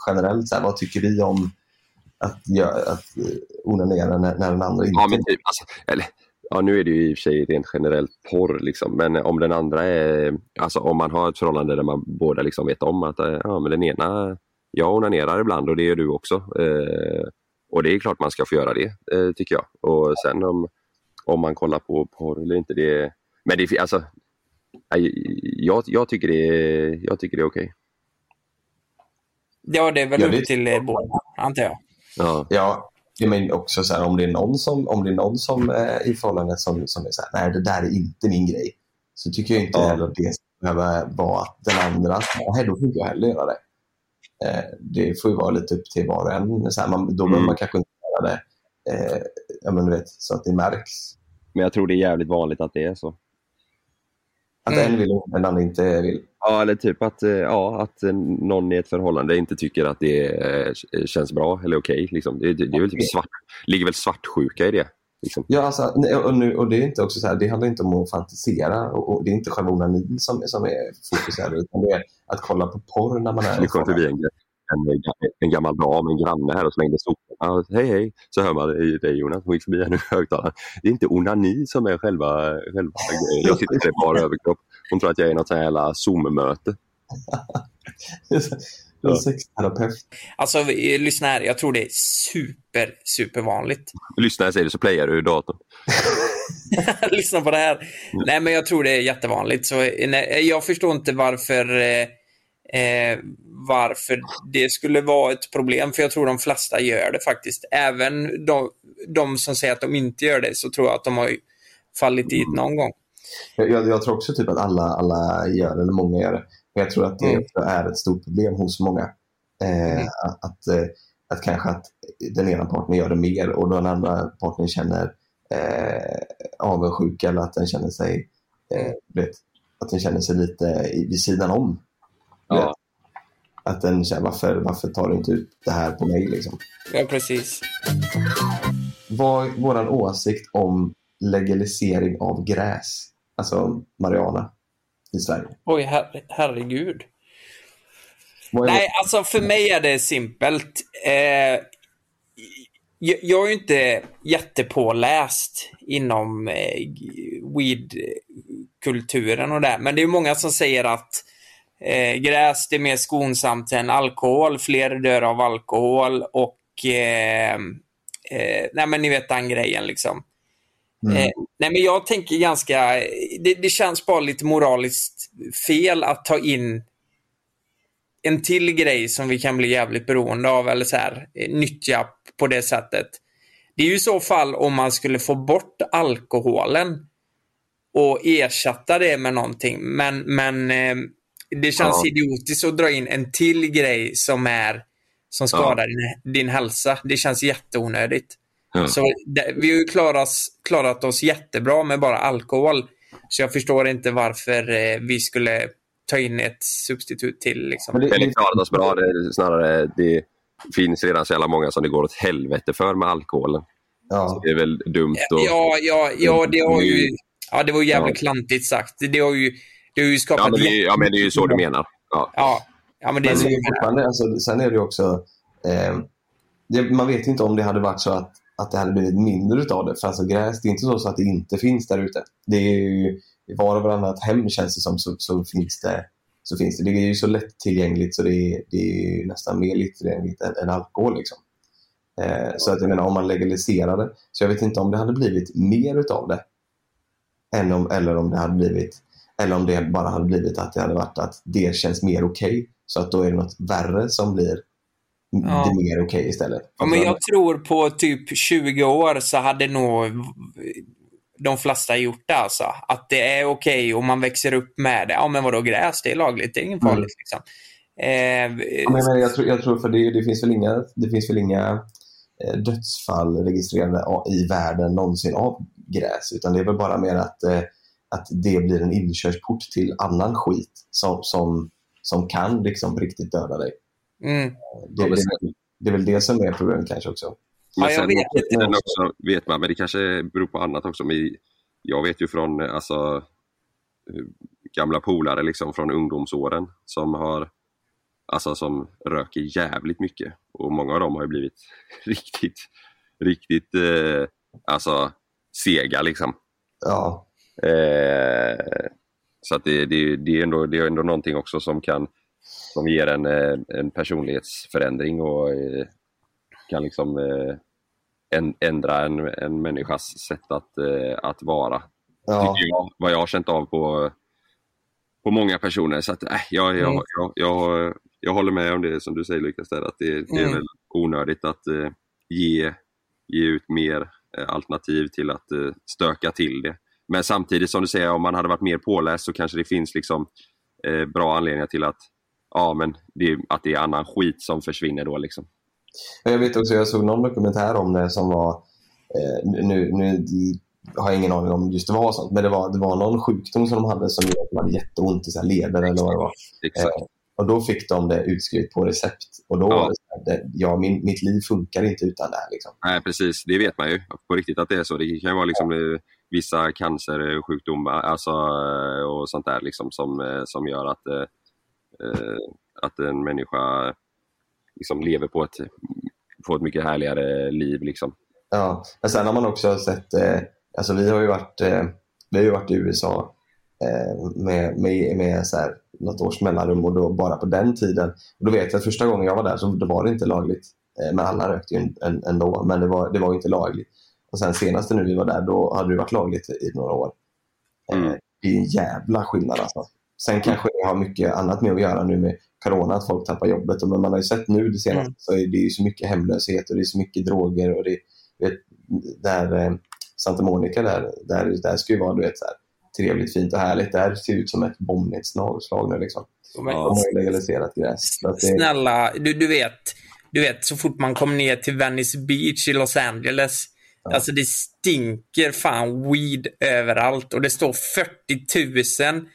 generellt, så här, vad tycker vi om att, göra, att eh, onanera när, när den andra inte... Ja, men typ, alltså, eller, ja, nu är det ju i och för sig rent generellt porr, liksom, men om den andra är, alltså om man har ett förhållande där man båda liksom vet om att eh, ja, men den ena, jag onanerar ibland och det gör du också. Eh, och det är klart man ska få göra det, eh, tycker jag. Och sen om, om man kollar på porr eller inte, det men det är alltså, jag, jag tycker det är, jag tycker det är okej. Ja, det är väl Ja, det- upp till eh, båda, antar jag. Ja. Ja, jag menar också så här, om det är någon som, om det är någon som eh, i förhållandet som, som är så här, nej det där är inte min grej. Så tycker jag inte Ja. heller att det ska behöva vara att den andra, nej då får inte jag heller göra det. Eh, det får ju vara lite upp till var och en. Så här, man, då behöver Mm. man kanske inte göra det eh, ja, men vet, så att det märks. Men jag tror det är jävligt vanligt att det är så. Att Mm. en vill och den andra inte vill. Ja, eller typ att, eh, ja, att eh, någon i ett förhållande inte tycker att det eh, känns bra eller okej. liksom. det, det, det är väl typ svart, ligger väl svartsjuka i det. Liksom. Ja, alltså, nej, och, nu, och det är inte också så här, det handlar inte om att fantisera och, och det är inte själva onanin som, som är fokuserad utan det är att kolla på porr när man är ett kom förbi en, en, en gammal dam, en granne här och slängde soporna. Ja, hej hej, så hör man dig Jonas, hon gick förbi här nu högtalaren. Det är inte onani som är själva, själva *laughs* grejen. Jag sitter i bara överkropp. Hon tror att jag är något sånt här jävla Zoom-möte. *laughs* En sexterapeut. Alltså, lyssna här. Jag tror det är super, super vanligt. Lyssna jag säger det så playar du datorn. *laughs* lyssna på det här. Nej, men jag tror det är jättevanligt. Så, nej, jag förstår inte varför, eh, eh, varför det skulle vara ett problem. För jag tror de flesta gör det faktiskt. Även de, de som säger att de inte gör det, så tror jag att de har fallit dit någon gång. Jag, jag, jag tror också typ att alla, alla gör det, eller många gör det. Men jag tror att det Mm. är ett stort problem hos många. Eh, Mm. att, att, eh, att kanske att den ena partnern gör det mer och den andra partnern känner eh, avundsjuka eller att den känner sig eh, vet, att den känner sig lite vid sidan om. Ja. Att den känner, varför, varför tar du inte ut det här på mig? Liksom. Ja, precis. Vad är vår åsikt om legalisering av gräs? Alltså marijuana i Sverige. Oj, her herregud. Nej, alltså för mig är det simpelt. Eh, jag, jag är ju inte jättepåläst inom eh, weed-kulturen och det. Men det är många som säger att eh, gräs det är mer skonsamt än alkohol. Fler dör av alkohol och eh, eh, nej men ni vet den grejen liksom. Mm. Eh, nej men jag tänker ganska, det, det känns bara lite moraliskt fel att ta in en till grej som vi kan bli jävligt beroende av eller så här, eh, nyttja på det sättet. Det är ju i så fall om man skulle få bort alkoholen och ersätta det med någonting. Men, men eh, det känns Ja. idiotiskt att dra in en till grej som är som skadar din, din hälsa. Det känns jätteonödigt. Ja. Så det, vi har ju klarat, klarat oss jättebra med bara alkohol. Så jag förstår inte varför eh, vi skulle ta in ett substitut till. Liksom. Men det, Eller det, klarat oss bra, det snarare det finns redan så jävla många som det går åt helvete för med alkoholen. Så ja. det är väl dumt att... Ja, ja, ja, det har ju... Ja, det var jävligt Ja. klantigt sagt. Det har ju, det har ju skapat... Ja, men det, är- ja, men det är ju så du menar. Ja. Ja, ja men det är Men så det är fortfarande, alltså, sen är det också, Eh, det, man vet inte om det hade varit så att, att det hade blivit mindre utav det. För alltså gräs, det är inte så, så att det inte finns där ute. Det är ju, i var och varannat hem känns det som så, så, finns det, så finns det. Det är ju så lättillgängligt så det är, det är nästan mer lättillgängligt än, än alkohol. Liksom. Eh, så att jag menar om man legaliserar det. Så jag vet inte om det hade blivit mer utav det. Än om, eller om det hade blivit eller om det bara hade blivit att det hade varit att det känns mer okej. Okay, så att då är det något värre som blir ja. det mer okej okay istället. Ja, men jag tror på typ 20 år så hade nog de flesta gjort det alltså. Att det är okej okay och man växer upp med det. Ja men vadå gräs, det är lagligt, det är inget farligt mm. liksom. Eh, ja, men, men jag, tror, jag tror för det, det finns väl inga, det finns väl inga eh, dödsfall registrerade i världen någonsin av gräs. Utan det är väl bara mer att eh, att det blir en inkörsport till annan skit som, som, som kan liksom riktigt döda dig. Mm. Det, det, det, är väl det som är problemet kanske också. Men ja, jag vet inte. Också, vet man, men det kanske beror på annat också. Men jag vet ju från alltså, gamla polare liksom, från ungdomsåren som har alltså, som röker jävligt mycket. Och många av dem har blivit *laughs* riktigt, riktigt eh, alltså, sega liksom. Ja. Eh, så att det, det, det, är ändå, det är ändå någonting också som kan som ger en, eh, en personlighetsförändring och eh, kan liksom eh, ändra en, en människas sätt att, att vara. Ja. Jag, vad jag har känt av på, på många personer. Så att, äh, jag, jag, mm. jag, jag, jag, håller med om det som du säger Lukas, att det, det är mm. väl onödigt att ge, ge ut mer alternativ till att stöka till det. Men samtidigt som du säger, om man hade varit mer påläst så kanske det finns liksom eh, bra anledningar till att, ja, men det, att det är annan skit som försvinner då. Liksom. Jag vet också, jag såg någon dokumentär om det som var, eh, nu, nu har jag ingen aning om just det var sånt, men det var, det var någon sjukdom som de hade som gjorde att de hade jätteont i leder eller vad det var. Eh, och då fick de det utskrivet på recept. Och då ja. det, ja, min, mitt liv funkar inte utan det här. Liksom. Nej, precis. Det vet man ju på riktigt att det är så. Det kan vara liksom, ja vissa cancersjukdomar alltså, och sånt där liksom, som, eh, som gör att, eh, eh, att en människa liksom lever på ett, på ett mycket härligare liv. Liksom. Ja, men sen har man också sett, eh, alltså vi har ju varit, eh, vi har ju varit i USA eh, med, med, med så här, något års mellanrum och då bara på den tiden. Och då vet jag att första gången jag var där så då var det inte lagligt. men alla rökte ju ändå, men det var, det var inte lagligt. Och sen senaste nu vi var där, då hade det varit lagligt i några år. Eh, mm. Det är en jävla skillnad alltså. Sen mm. kanske det har mycket annat med att göra nu med corona, att folk tappar jobbet. Men man har ju sett nu det senaste, mm. så är det är så mycket hemlöshet och det är så mycket droger. och det, vet, där eh, Santa Monica, där, där, där ska ju vara du vet, så här, trevligt, fint och härligt. Där ser ut som ett bombnedslag nu. Liksom. De har ju legaliserat gräs. Det... Snälla, du, du, vet, du vet så fort man kommer ner till Venice Beach i Los Angeles Alltså det stinker fan weed överallt och det står 40 000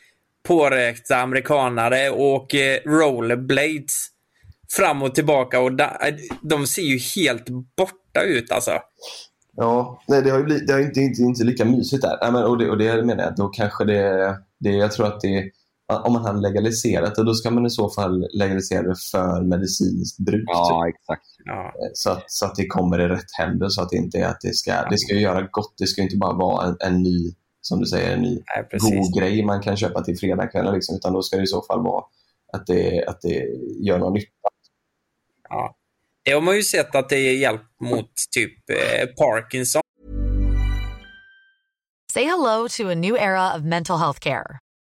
pårökta amerikanare och åker rollerblades fram och tillbaka och de ser ju helt borta ut alltså. Ja, nej, det har ju blivit, det har inte, inte, inte lika mysigt där. Nej, men, och, det, och det menar jag, då kanske det, det jag tror att det om man hade legaliserat det, då ska man i så fall legalisera det för medicinskt bruk. Ja, typ. exakt. Ja. Eh, så, att, så att det kommer i rätt händer, så att det inte är att det ska, det ska göra gott. Det ska inte bara vara en, en ny, som du säger, en ny Nej, god grej man kan köpa till fredagskvällen, liksom, utan då ska det i så fall vara att det, att det gör någon nytta. Ja. Det har man ju sett att det ger hjälp mot typ eh, Parkinson. Say hello to a new era of mental health care.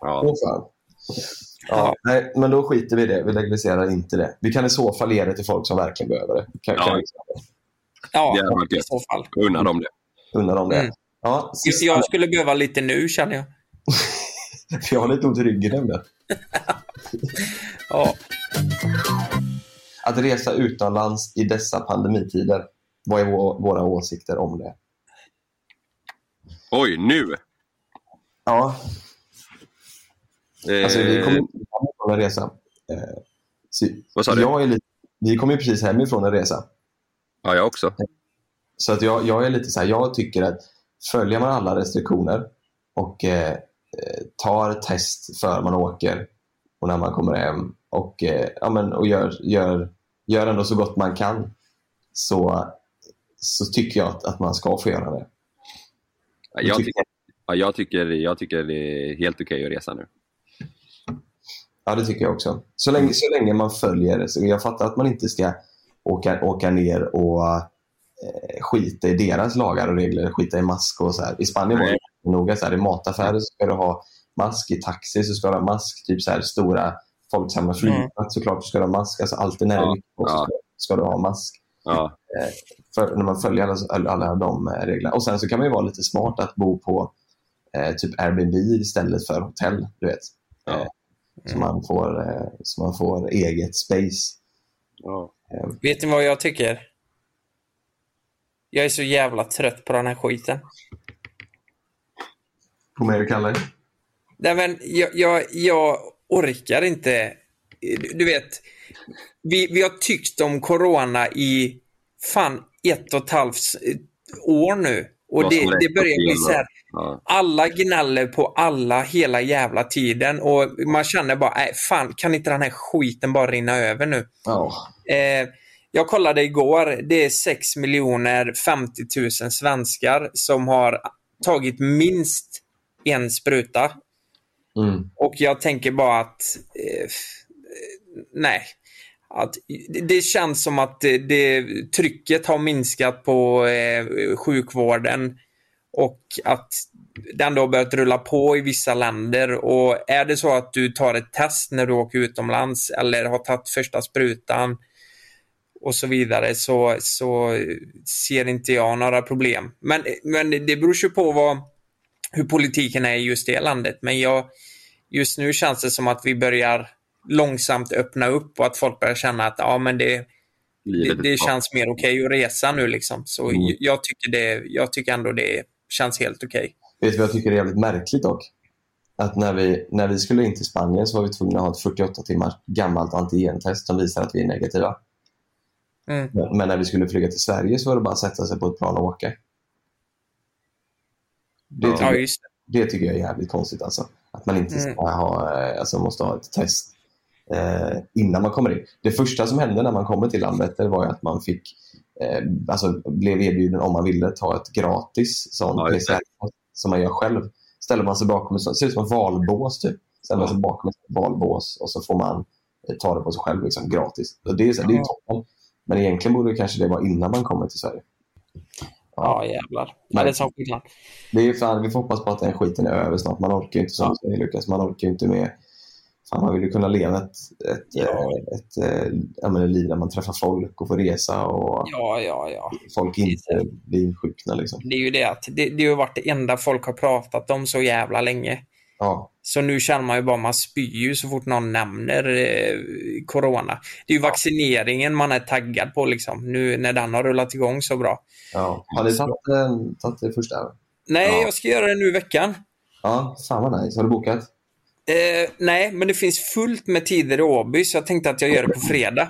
Ja. Åh fan. Ja, nej, men då skiter vi i det. Vi legaliserar inte det. Vi kan i så fall ge det till folk som verkligen behöver det. Kan, Ja. kan vi Ja, Det i så fall. Unna dem det. unna dem det? Mm. Ja, sista, Jag skulle behöva lite nu känner jag. för *laughs* jag har lite ont i ryggen nämligen. *laughs* Ja. Att resa utomlands i dessa pandemitider. Vad är vå- våra åsikter om det? Oj, nu! Ja, alltså vi kommer från en resa. Så Vad sa du? Jag är lite, vi kom ju precis hemifrån en resa. Ja, jag också. Så att jag, jag är lite så här, jag tycker att följer man alla restriktioner och eh, eh, tar test för man åker och när man kommer hem och, eh, ja, men, och gör, gör, gör ändå så gott man kan så, så tycker jag att, att man ska få göra det. Ja, Jag, tycker- tycker, ja, jag, tycker, jag tycker det är helt okej att resa nu. Ja, det tycker jag också. Så länge, så länge man följer det. Så jag fattar att man inte ska åka, åka ner och eh, skita i deras lagar och regler, skita i mask och så här. I Spanien var det noga så här, i mataffärer så ska du ha mask, i taxi så ska du ha mask, typ så här stora folksamma flygplats såklart ska du ha mask. Alltså alltid när det är Ja, så ja. ska, ska du ha mask. Ja, För, när man följer alla, alla, de eh, reglerna. Och sen så kan man ju vara lite smart att bo på eh, typ Airbnb istället för hotell. Du vet. Ja. Så, man får, eh, så man får eget space. ja. Vet ni vad jag tycker? Jag är så jävla trött på den här skiten. På mig och Kalle. Nej, men jag, jag, jag orkar inte. Du, du vet, vi, vi har tyckt om corona i fan ett och ett halvt år nu. Och det, det börjar bli så här. Alla gnäller på alla hela jävla tiden och man känner bara, nej fan, kan inte den här skiten bara rinna över nu? Ja. Eh, jag kollade igår, det är 6 miljoner 50 000 svenskar som har tagit minst en spruta. Mm. Och jag tänker bara att, eh, eh, nej. Att, det- känns som att det, det, trycket har minskat på eh, sjukvården och att det ändå har börjat rulla på i vissa länder. Och är det så att du tar ett test när du åker utomlands eller har tagit första sprutan och så vidare så, så ser inte jag några problem. Men, men det beror ju på vad, hur politiken är i just det landet. Men jag, just nu känns det som att vi börjar långsamt öppna upp och att folk börjar känna att ja, men det, det, det känns mer okej att resa nu. Liksom. Så Mm. jag, tycker det, jag tycker ändå det känns helt okej. Vet du vad jag tycker är jävligt märkligt dock? Att när vi, när vi skulle in till Spanien så var vi tvungna att ha ett 48 timmar gammalt antigentest som visar att vi är negativa. Mm. Men, men när vi skulle flyga till Sverige så var det bara att sätta sig på ett plan och åka. Det, Ja. tycker, det. det tycker jag är jävligt konstigt. Alltså. Att man inte ska Mm. ha, eh, alltså måste ha ett test innan man kommer in. Det första som hände när man kommer till Landvetter var att man fick, eh, alltså blev erbjuden om man ville ta ett gratis sånt Ja, det. PCR som man gör själv. Ställer man sig bakom ett sånt, ser ut som ett valbås typ. Ställer man sig bakom ett valbås och så får man eh, ta det på sig själv liksom, gratis. Och det är, så, det är Ja. toppen. Men egentligen borde kanske det vara innan man kommer till Sverige. Ja, jävlar. Nej. Ja, det är som skillnad. Det är fan, vi får hoppas på att den skiten är över snart. Man orkar ju inte som Ja. Lukas, man orkar ju inte med Fan, man vill ju kunna leva ett, ett, Ja. eh, ett, ett, ett, liv där man träffar folk och får resa och Ja, ja, ja. folk inte blir insjukna. Liksom. Det är ju det att det, det har varit det enda folk har pratat om så jävla länge. Ja, Så nu känner man ju bara, man spyr ju så fort någon nämner eh, corona. Det är ju vaccineringen man är taggad på liksom, nu när den har rullat igång så bra. ja. Har tagit, eh, tagit det första? Nej, Ja. jag ska göra det nu i veckan. Ja, fan vad nice. Har du bokat? Eh, nej, men det finns fullt med tider i Åby så jag tänkte att jag gör det på fredag.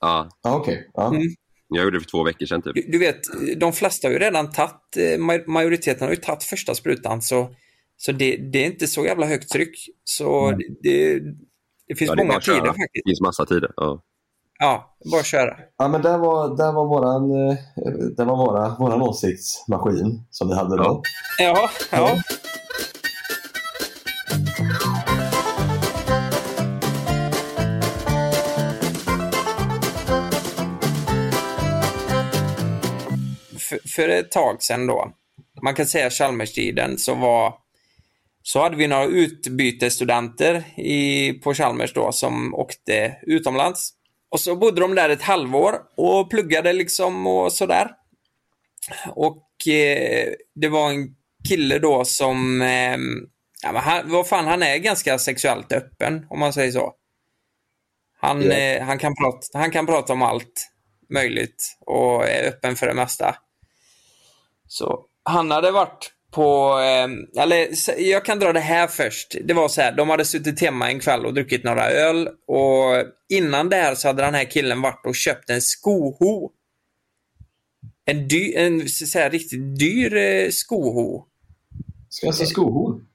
Ja, Ja, okej. Ja. Mm. jag gjorde det för två veckor sedan typ. Du, du vet, de flesta har ju redan tagit, eh, maj- majoriteten har ju tagit första sprutan så, så det, det är inte så jävla högt tryck. Så Mm. det, det finns Ja, det många att köra. tider Det faktiskt. finns massa tider. Ja. Ja, bara köra. Ja, men där var, där var, våran, eh, där var våra, våran åsiktsmaskin som vi hade då. Ja, ja. För, för ett tag sedan då, man kan säga Chalmerstiden, så var så hade vi några utbytesstudenter i, på Chalmers då som åkte utomlands. Och så bodde de där ett halvår och pluggade liksom och sådär. Och eh, det var en kille då som, eh, ja, han, vad fan, han är ganska sexuellt öppen om man säger så. Han, Ja. eh, han, kan prata, han kan prata om allt möjligt och är öppen för det mesta. Så han hade varit på, eh, eller jag kan dra det här först. Det var så här, de hade suttit hemma en kväll och druckit några öl och innan det här så hade den här killen varit och köpt en skoho. En, dy, en så här, riktigt dyr eh, skoho. Ska jag säga skohorn?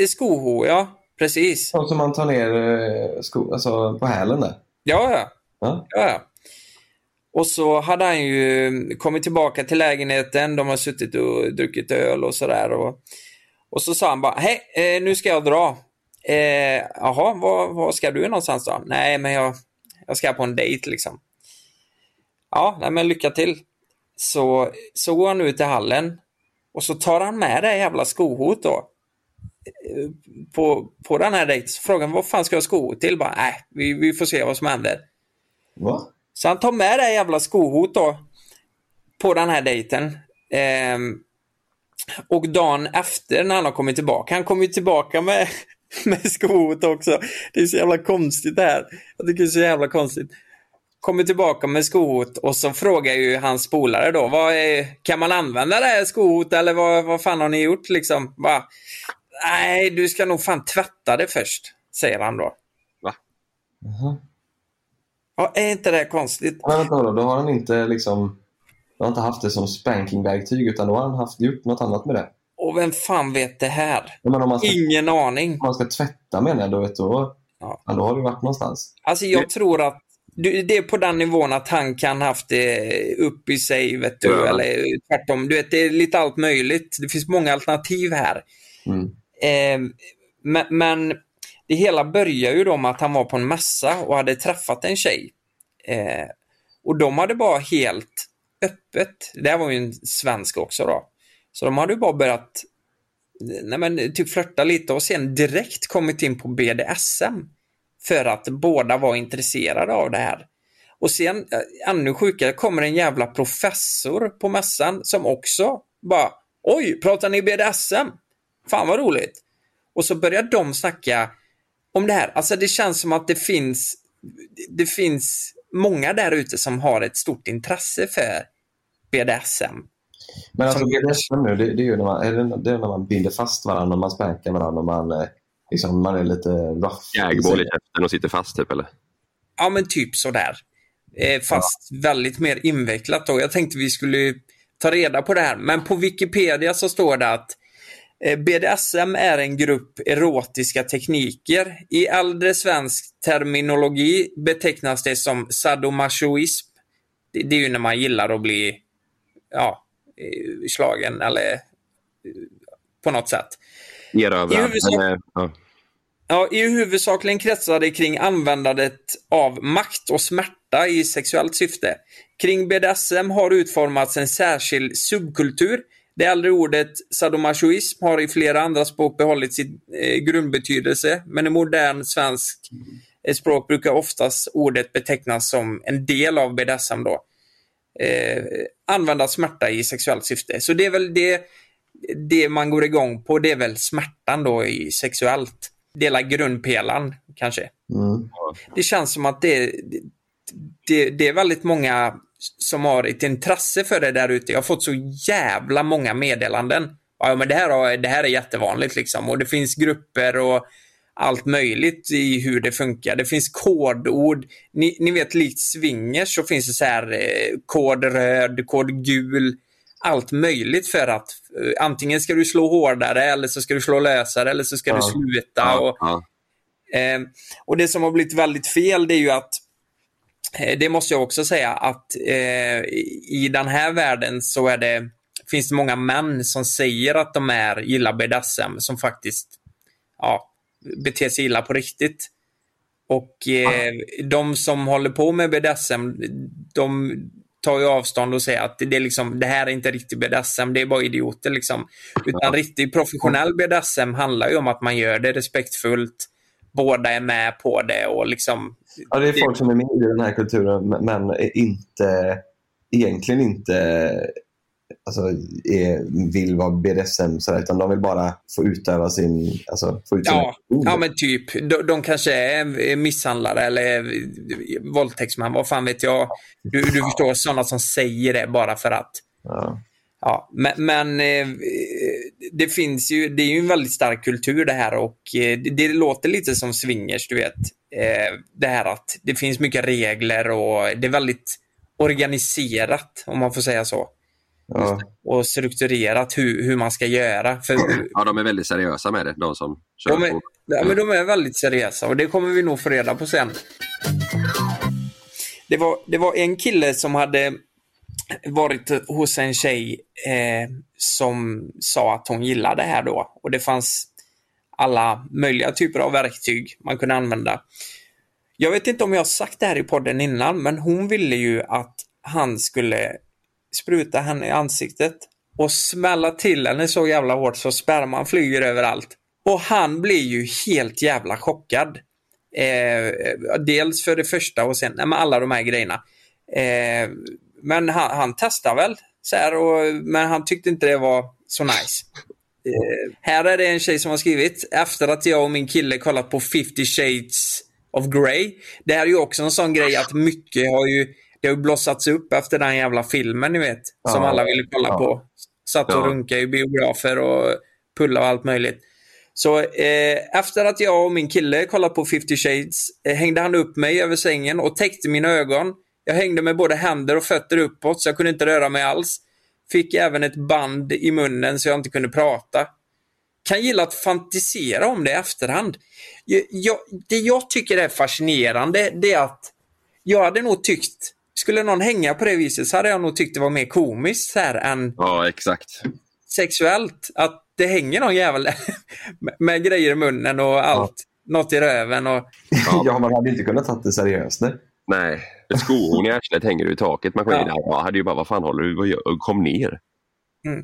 Eh, Skoho, ja. Precis. Sånt som man tar ner eh, sko, alltså på hälen där. Ja, ja. Ja. Ja, ja. Och så hade han ju mm, kommit tillbaka till lägenheten. De har suttit och druckit öl och sådär. Och, och så sa han bara, hej, eh, nu ska jag dra. Eh, Jaha, var, var ska du någonstans då? Nej, men jag, jag ska på en dejt liksom. Ja, nej, men lycka till. Så, så går han ut i hallen och så tar han med det jävla skohot då. Eh, på, på den här dejten. Så frågar han, vad fan ska jag ha skohot till? Bara, nej, vi, vi får se vad som händer. Va? Så han tar med det här jävla skohot då på den här dejten. Ehm, och dagen efter när han har kommit tillbaka, han kommer ju tillbaka med, *laughs* med skohot också. Det är så jävla konstigt det här. Jag tycker det är så jävla konstigt. Kommer tillbaka med skohot och så frågar ju hans polare då, vad är, kan man använda det här skohot eller vad, vad fan har ni gjort liksom? Bara, Nej, du ska nog fan tvätta det först, säger han då. Jaha. Ja, är inte det konstigt? Men vänta då, då har han inte liksom... Då har han inte haft det som spankingverktyg utan då har han haft, gjort något annat med det. Och vem fan vet det här? Men om man ska, Ingen aning. om man ska tvätta menar jag, då, vet, då, Ja. ja. då har du varit någonstans. Alltså jag tror att du- det är på den nivån att han kan haft det upp i sig, vet du, Ja. eller tvärtom. Du vet, det är lite allt möjligt. Det finns många alternativ här. Mm. Eh, men, men det hela börjar ju då med att han var på en mässa och hade träffat en tjej. Eh, och de hade bara helt öppet, det här var ju en svensk också då, så de hade ju bara börjat nej men, typ flörta lite och sen direkt kommit in på BDSM. För att båda var intresserade av det här. Och sen, eh, ännu sjukare, kommer en jävla professor på mässan som också bara Oj, pratar ni BDSM? Fan vad roligt. Och så börjar de snacka om det här. Alltså det känns som att det finns det finns många där ute som har ett stort intresse för BDSM. Men alltså Som- BDSM nu, det, det är ju när man, är det, det är när man binder fast varandra, när man spankar varandra, och man, eh, liksom, man är lite rough. Jägboll i käften och sitter fast typ eller? Ja, men typ sådär. Eh, fast väldigt mer invecklat då. Jag tänkte vi skulle ta reda på det här. Men på Wikipedia så står det att eh, BDSM är en grupp erotiska tekniker. I äldre svensk terminologi betecknas det som sadomasochism. Det, är ju när man gillar att bli ja, eh, slagen eller eh, på något sätt. Erövrad. I huvudsak- eh, ja. Ja, i huvudsakligen kretsar det kring användandet av makt och smärta i sexuellt syfte. Kring BDSM har utformats en särskild subkultur. Det äldre ordet sadomasochism har i flera andra språk behållit sin eh, grundbetydelse, men i modern svensk eh, språk brukar oftast ordet betecknas som en del av BDSM då. Eh, använda smärta i sexuellt syfte. Så det är väl det, det man går igång på, det är väl smärtan då i sexuellt. Dela grundpelaren kanske. Mm. Det känns som att det, det, det är väldigt många som har ett intresse för det där ute. Jag har fått så jävla många meddelanden. Ja, men det här, har- det här är jättevanligt liksom. Och det finns grupper och allt möjligt i hur det funkar. Det finns kodord. Ni, ni vet, likt swingers så finns det så här eh, kod röd, kod gul. Allt möjligt för att eh, antingen ska du slå hårdare eller så ska du slå lösare eller så ska Ja. du sluta. Och, Ja. Eh, och det som har blivit väldigt fel det är ju att det måste jag också säga att eh, i- den här världen så är det, finns det många män som säger att de är gillar BDSM som faktiskt ja, beter sig illa på riktigt. Och eh, de som håller på med BDSM, de tar ju avstånd och säger att det, är liksom, det här är inte riktig BDSM, det är bara idioter liksom. Utan riktig professionell BDSM handlar ju om att man gör det respektfullt, båda är med på det och liksom... Ja, det är folk som är med i den här kulturen men inte, egentligen inte alltså, är, vill vara BDSM sådär, utan de vill bara få utöva sin... Alltså, få ut Ja, sina- ja men typ. De, de kanske är misshandlare eller våldtäktsmän, vad fan vet jag. Du, du förstår, sådana som säger det bara för att. Ja. Ja, men, men eh, det finns ju, det är ju en väldigt stark kultur det här och eh, det, det låter lite som swingers, du vet. Eh, det här att det finns mycket regler och det är väldigt organiserat, om man får säga så. Ja. Och strukturerat hur, hur man ska göra. För Ja, de är väldigt seriösa med det, de som kör de är, på. ja, men de är väldigt seriösa och det kommer vi nog få reda på sen. Det var, det var en kille som hade varit hos en tjej eh, som sa att hon gillade det här då. Och det fanns alla möjliga typer av verktyg man kunde använda. Jag vet inte om jag har sagt det här i podden innan, men hon ville ju att han skulle spruta henne i ansiktet och smälla till henne så jävla hårt så sperman flyger överallt. Och han blir ju helt jävla chockad. Eh, dels för det första och sen nej, men alla de här grejerna. Eh, men han, han testar väl, så här, och, men han tyckte inte det var så nice. Eh, här är det en tjej som har skrivit, efter att jag och min kille kollat på 50 shades of Grey. Det här är ju också en sån grej att mycket har ju, det har blossats upp efter den jävla filmen ni vet. Som Ja. alla ville kolla Ja. på. Satt och Ja. runkade i biografer och pulla och allt möjligt. Så eh, efter att jag och min kille kollat på 50 shades eh, hängde han upp mig över sängen och täckte mina ögon. Jag hängde med både händer och fötter uppåt så jag kunde inte röra mig alls. Fick även ett band i munnen så jag inte kunde prata. Kan gilla att fantisera om det i efterhand. Jag, jag, det jag tycker är fascinerande det är att jag hade nog tyckt, skulle någon hänga på det viset så hade jag nog tyckt det var mer komiskt här än Ja, exakt. sexuellt. Att det hänger någon jävel *laughs* med, med grejer i munnen och allt. Något i röven och... *laughs* ja, man hade inte kunnat ta det seriöst. Nej. Nej, ett skohorn i arslet hänger ur taket. Man kommer Ja. Jag hade ju bara, vad fan håller du vad gör? Kom ner.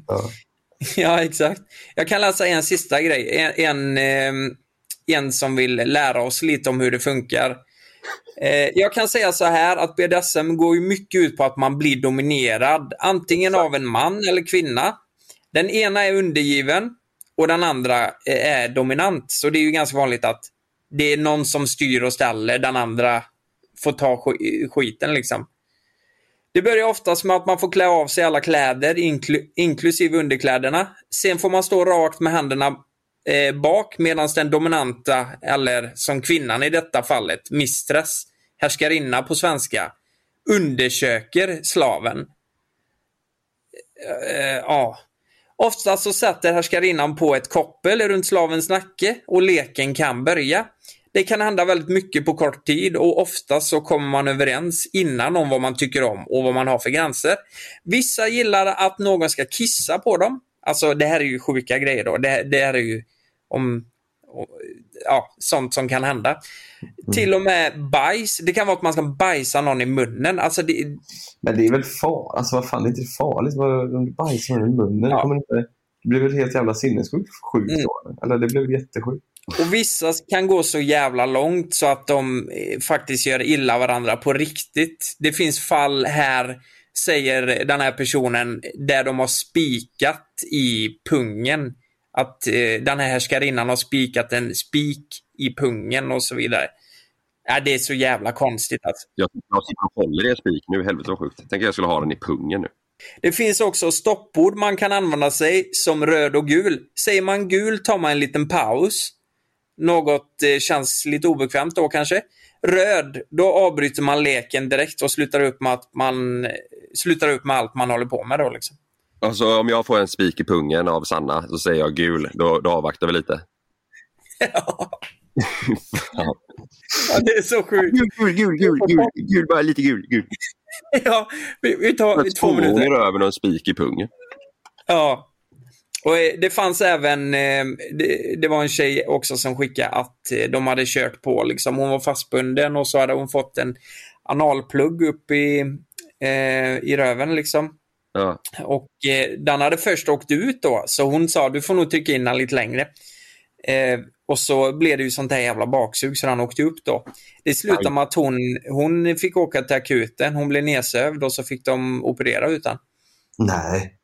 Ja. *laughs* Ja, exakt. Jag kan läsa en sista grej. En, en, ehm, en som vill lära oss lite om hur det funkar. Eh, jag kan säga så här att BDSM går ju mycket ut på att man blir dominerad. Antingen av en man eller kvinna. Den ena är undergiven och den andra eh, är dominant. Så det är ju ganska vanligt att det är någon som styr och ställer, den andra får ta sk- skiten liksom. Det börjar oftast med att man får klä av sig alla kläder, inkl inklusive underkläderna. Sen får man stå rakt med händerna eh, bak medan den dominanta, eller som kvinnan i detta fallet, mistress, härskarinna på svenska, undersöker slaven. Eh, eh, ja. Oftast så sätter härskarinnan på ett koppel runt slavens nacke och leken kan börja. Det kan hända väldigt mycket på kort tid och oftast så kommer man överens innan om vad man tycker om och vad man har för gränser. Vissa gillar att någon ska kissa på dem. Alltså det här är ju sjuka grejer då. Det, det här är ju om, ja, sånt som kan hända. Till och med bajs. Det kan vara att man ska bajsa någon i munnen. Alltså det, Men det är väl farligt? Alltså vad fan, det är inte farligt om du bajsar i munnen. Ja. Kommer inte, det blir väl helt jävla sinnessjukt sjukt Mm. Eller det blev jättesjukt. Och vissa kan gå så jävla långt så att de eh, faktiskt gör illa varandra på riktigt. Det finns fall här, säger den här personen, där de har spikat i pungen. Att eh, den här härskarinnan har spikat en spik i pungen och så vidare. Ja, det är så jävla konstigt alltså. Jag, jag sitter och håller i en spik nu. Helvete vad sjukt. Tänk att jag skulle ha den i pungen nu. Det finns också stoppord man kan använda sig som röd och gul. Säger man gul tar man en liten paus. Något eh, känns lite obekvämt då kanske. Röd, då avbryter man leken direkt och slutar upp med att man slutar upp med allt man håller på med då liksom. Alltså om jag får en spik i pungen av Sanna så säger jag gul. Då, då avvaktar vi lite. *laughs* ja, det är så sjukt. Gul, gul, gul, gul, gul, bara lite gul, gul. *laughs* Ja, vi, vi tar Ett två skohorn i minuter. röven och en spik i pungen. Ja. Och eh, det fanns även, eh, det, var en tjej också som skickade att eh, de hade kört på liksom. Hon var fastbunden och så hade hon fått en analplugg upp i i röven liksom. Ja. Och den hade först åkt ut då, så hon sa du får nog trycka in den lite längre. Och så blev det ju sånt här jävla baksug så han åkte upp då. Det slutade med att hon, hon fick åka till akuten, hon blev nedsövd och så fick de operera utan. Nej.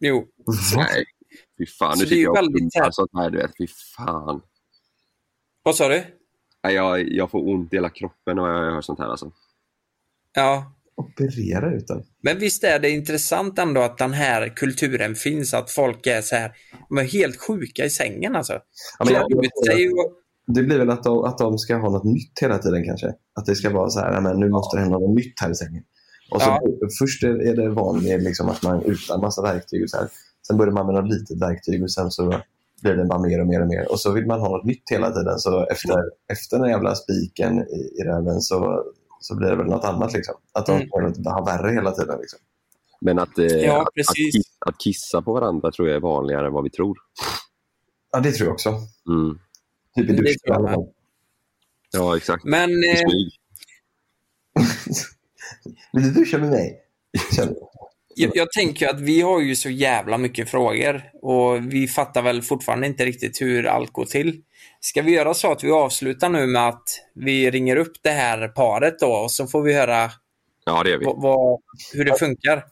Jo, Nej, fy fan. Så Nu tycker jag väldigt ont sånt här, du vet. Fy fan. vad sa du? Nej, jag, jag får ont i hela kroppen när jag hör sånt här alltså. Ja, Operera ut den. men visst är det intressant ändå att den här kulturen finns, att folk är så här, de är helt sjuka i sängen alltså. Ja, men jag- och, Det blir väl att de, att de ska ha något nytt hela tiden kanske. Att det ska vara så här, "Nej, men nu måste det hända något nytt här i sängen. Och så Ja. Först är det van med liksom att man utan massa verktyg. Och så här. Sen börjar man med något litet verktyg och sen så blir det bara mer och mer och mer. Och så vill man ha något nytt hela tiden. Så efter, efter den jävla spiken i, i röven så, så blir det väl något annat. Liksom. Att de Mm. ska ha värre hela tiden. Liksom. Men att, eh, Ja, att, att, kissa, att kissa på varandra tror jag är vanligare än vad vi tror. Ja, det tror jag också. Mm. Typ i Det duschen. Ja, exakt. men eh. *laughs* Vill du duscha med mig? Känner jag. jag, tänker att vi har ju så jävla mycket frågor och vi fattar väl fortfarande inte riktigt hur allt går till. Ska vi göra så att vi avslutar nu med att vi ringer upp det här paret då och så får vi höra Ja, det vi. vad, vad, hur det funkar? Är,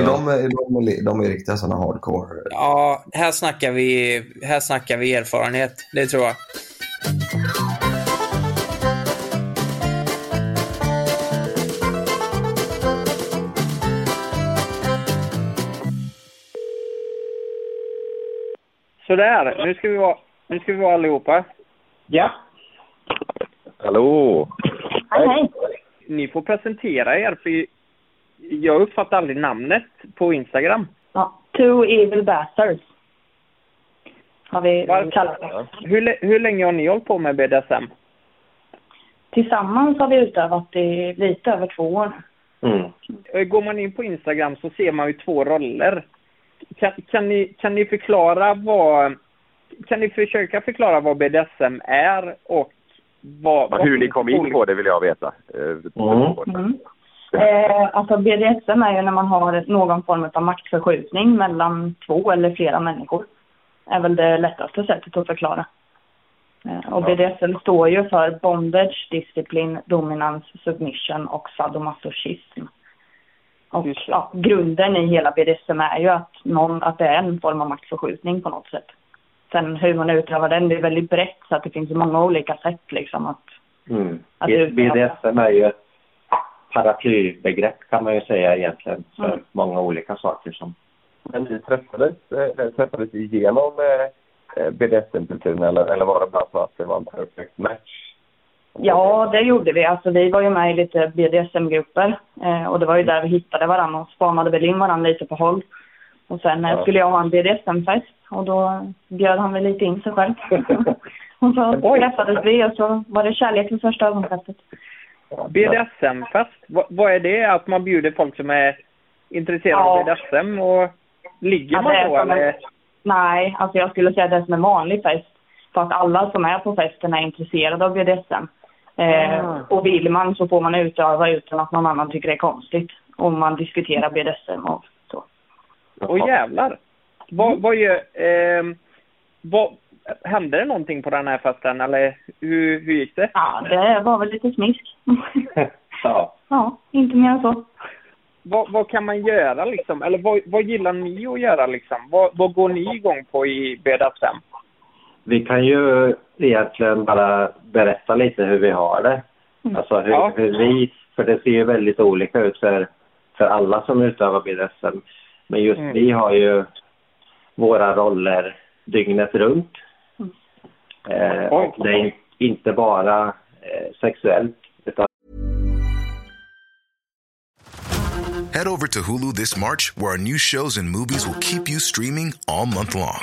Ja. de, är, de, de är riktiga sådana hardcore? Ja, här snackar vi, här snackar vi erfarenhet. Det tror jag. Sådär, nu ska vi vara, nu ska vi vara allihopa. Ja. Hallå! Hej, hej. Ni får presentera er, för jag uppfattar aldrig namnet på Instagram. Ja. Two evil bastards. Har vi Varför? kallat det. Hur, hur länge har ni hållit på med BDSM? Tillsammans har vi utövat i lite över två år. Mm. Går man in på Instagram så ser man ju två roller. Kan, kan, ni, kan ni förklara vad... Kan ni försöka förklara vad BDSM är och vad... vad Hur ni kom in på det vill jag veta. Eh, Mm. Eh, alltså BDSM är ju när man har någon form av maktförskjutning mellan två eller flera människor. är väl det lättaste sättet att förklara. Eh, och BDSM står ju för bondage, disciplin, dominans, submission och sadomasochism. Och ja, grunden i hela BDSM är ju att, någon, att det är en form av maktförskjutning på något sätt. Sen hur man utövar den, det är väldigt brett så att det finns många olika sätt liksom att, Mm. att. BDSM är ju ett paraplybegrepp kan man ju säga egentligen för Mm. många olika saker som Men ni träffades, eh, träffades igenom eh, BDSM-kulturen eller, eller var det bara så att det var en perfect match? Ja, det gjorde vi. Alltså, vi var ju med i lite BDSM-grupper eh, och det var ju där vi hittade varandra och spanade väl in varandra lite på håll. Och sen eh, Ja. skulle jag ha en BDSM-fest och då bjöd han väl lite in sig själv. *laughs* och så träffades vi och så var det kärlek vid första ögonkastet. BDSM-fest, vad, vad är det? Att man bjuder folk som är intresserade Ja. av BDSM och ligger Ja, man då en- eller? Nej, alltså jag skulle säga det som en vanlig fest. För att alla som är på festen är intresserade av BDSM. Eh. Och vill man så får man utöva utan att någon annan tycker det är konstigt. Om man diskuterar BDSM och så. Åh jävlar! Vad, vad gör... ehm, vad, hände det någonting på den här festen eller hur, hur gick det? Ja, det var väl lite smisk. *laughs* ja. ja, inte mer än så. Vad, vad kan man göra liksom? Eller vad, vad gillar ni att göra liksom? Vad, vad går ni igång på i BDSM? Vi kan ju egentligen bara berätta lite hur vi har det. Mm. Alltså hur, Ja. hur vi, för det ser ju väldigt olika ut för, för alla som utövar BDSM. Men just Mm. vi har ju våra roller dygnet runt. Mm. Eh, och det är inte bara eh, sexuellt utan Head over to Hulu this March, where our new shows and movies will keep you streaming all month long.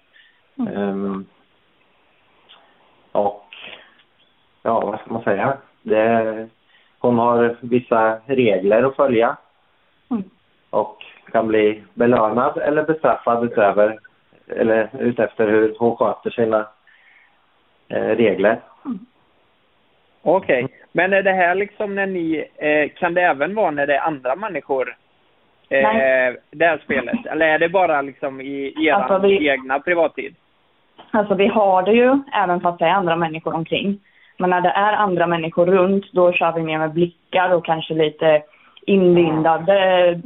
Ehm, och ja, vad ska man säga? Det, hon har vissa regler att följa. Och kan bli belönad eller bestraffad utöver eller utefter hur hon sköter sina eh, regler. Okej, men är det här liksom när ni, eh, kan det även vara när det är andra människor eh, det här spelet? Eller är det bara liksom i er Alltså, vi- egna privattid? Alltså vi har det ju även fast det är andra människor omkring. Men när det är andra människor runt då kör vi mer med blickar och kanske lite inlindade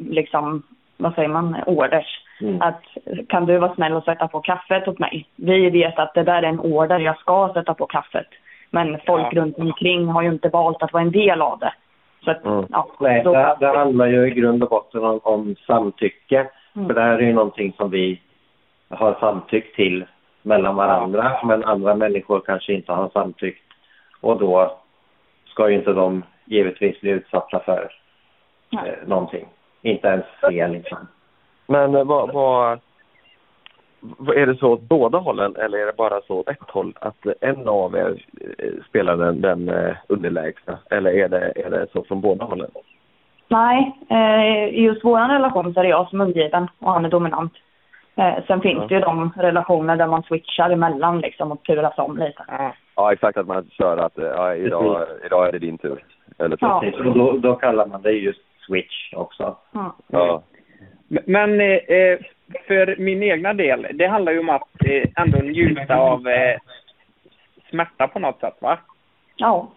liksom, vad säger man, orders. Att kan du vara snäll och sätta på kaffet åt mig? Vi vet att det där är en order, jag ska sätta på kaffet. Men folk Ja. runt omkring har ju inte valt att vara en del av det. Så att, ja, Nej, då, det, det handlar ju i grund och botten om, om samtycke. Mm. För det här är ju någonting som vi har samtyckt till mellan varandra. Men andra människor kanske inte har samtyckt. Och då ska ju inte de givetvis bli utsatta för eh, någonting. Inte ens se liksom. Men eh, vad, vad, är det så åt båda hållen eller är det bara så åt ett håll? Att en av er eh, spelar den, den eh, underlägsna? Eller är det, är det så från båda hållen? nej, eh, i just vår relation så är det jag som är undergiven och han är dominant. Sen finns det ju de relationer där man switchar emellan liksom och turas om lite. Ja, exakt. Att man kör att ja, idag, idag är det din tur. Eller så. Precis, och då, då kallar man det just switch också. Ja. Men eh, eh, för min egna del, det handlar ju om att eh, ändå njuta av eh, smärta på något sätt, va? Ja.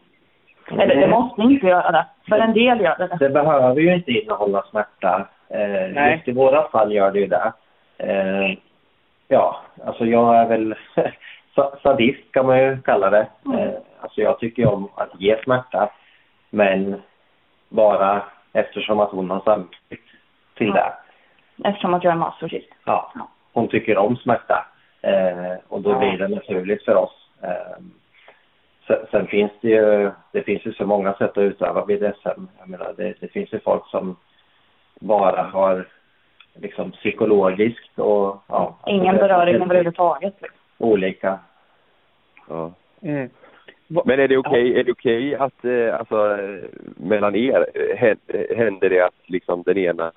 Eller det måste inte göra det. För en del gör det det. Det behöver ju inte innehålla smärta. Eh, Nej. just i våra fall gör det ju det. Eh, ja, alltså jag är väl *laughs* sa- sadist kan man ju kalla det. Eh, alltså jag tycker ju om att ge smärta. Men bara eftersom att hon har samtyckt till det. Eftersom att jag är masochist. Ja, hon tycker om smärta. Eh, och då Ja. blir det naturligt för oss. Eh, sen, sen finns det ju, det finns ju så många sätt att utöva BDSM. Jag menar, det, det finns ju folk som bara har liksom psykologiskt och ja. alltså Ingen beröring överhuvudtaget. Olika. Ja. Mm. Men är det okej är det okej att, eh, alltså, mellan er, hän- händer det att liksom den ena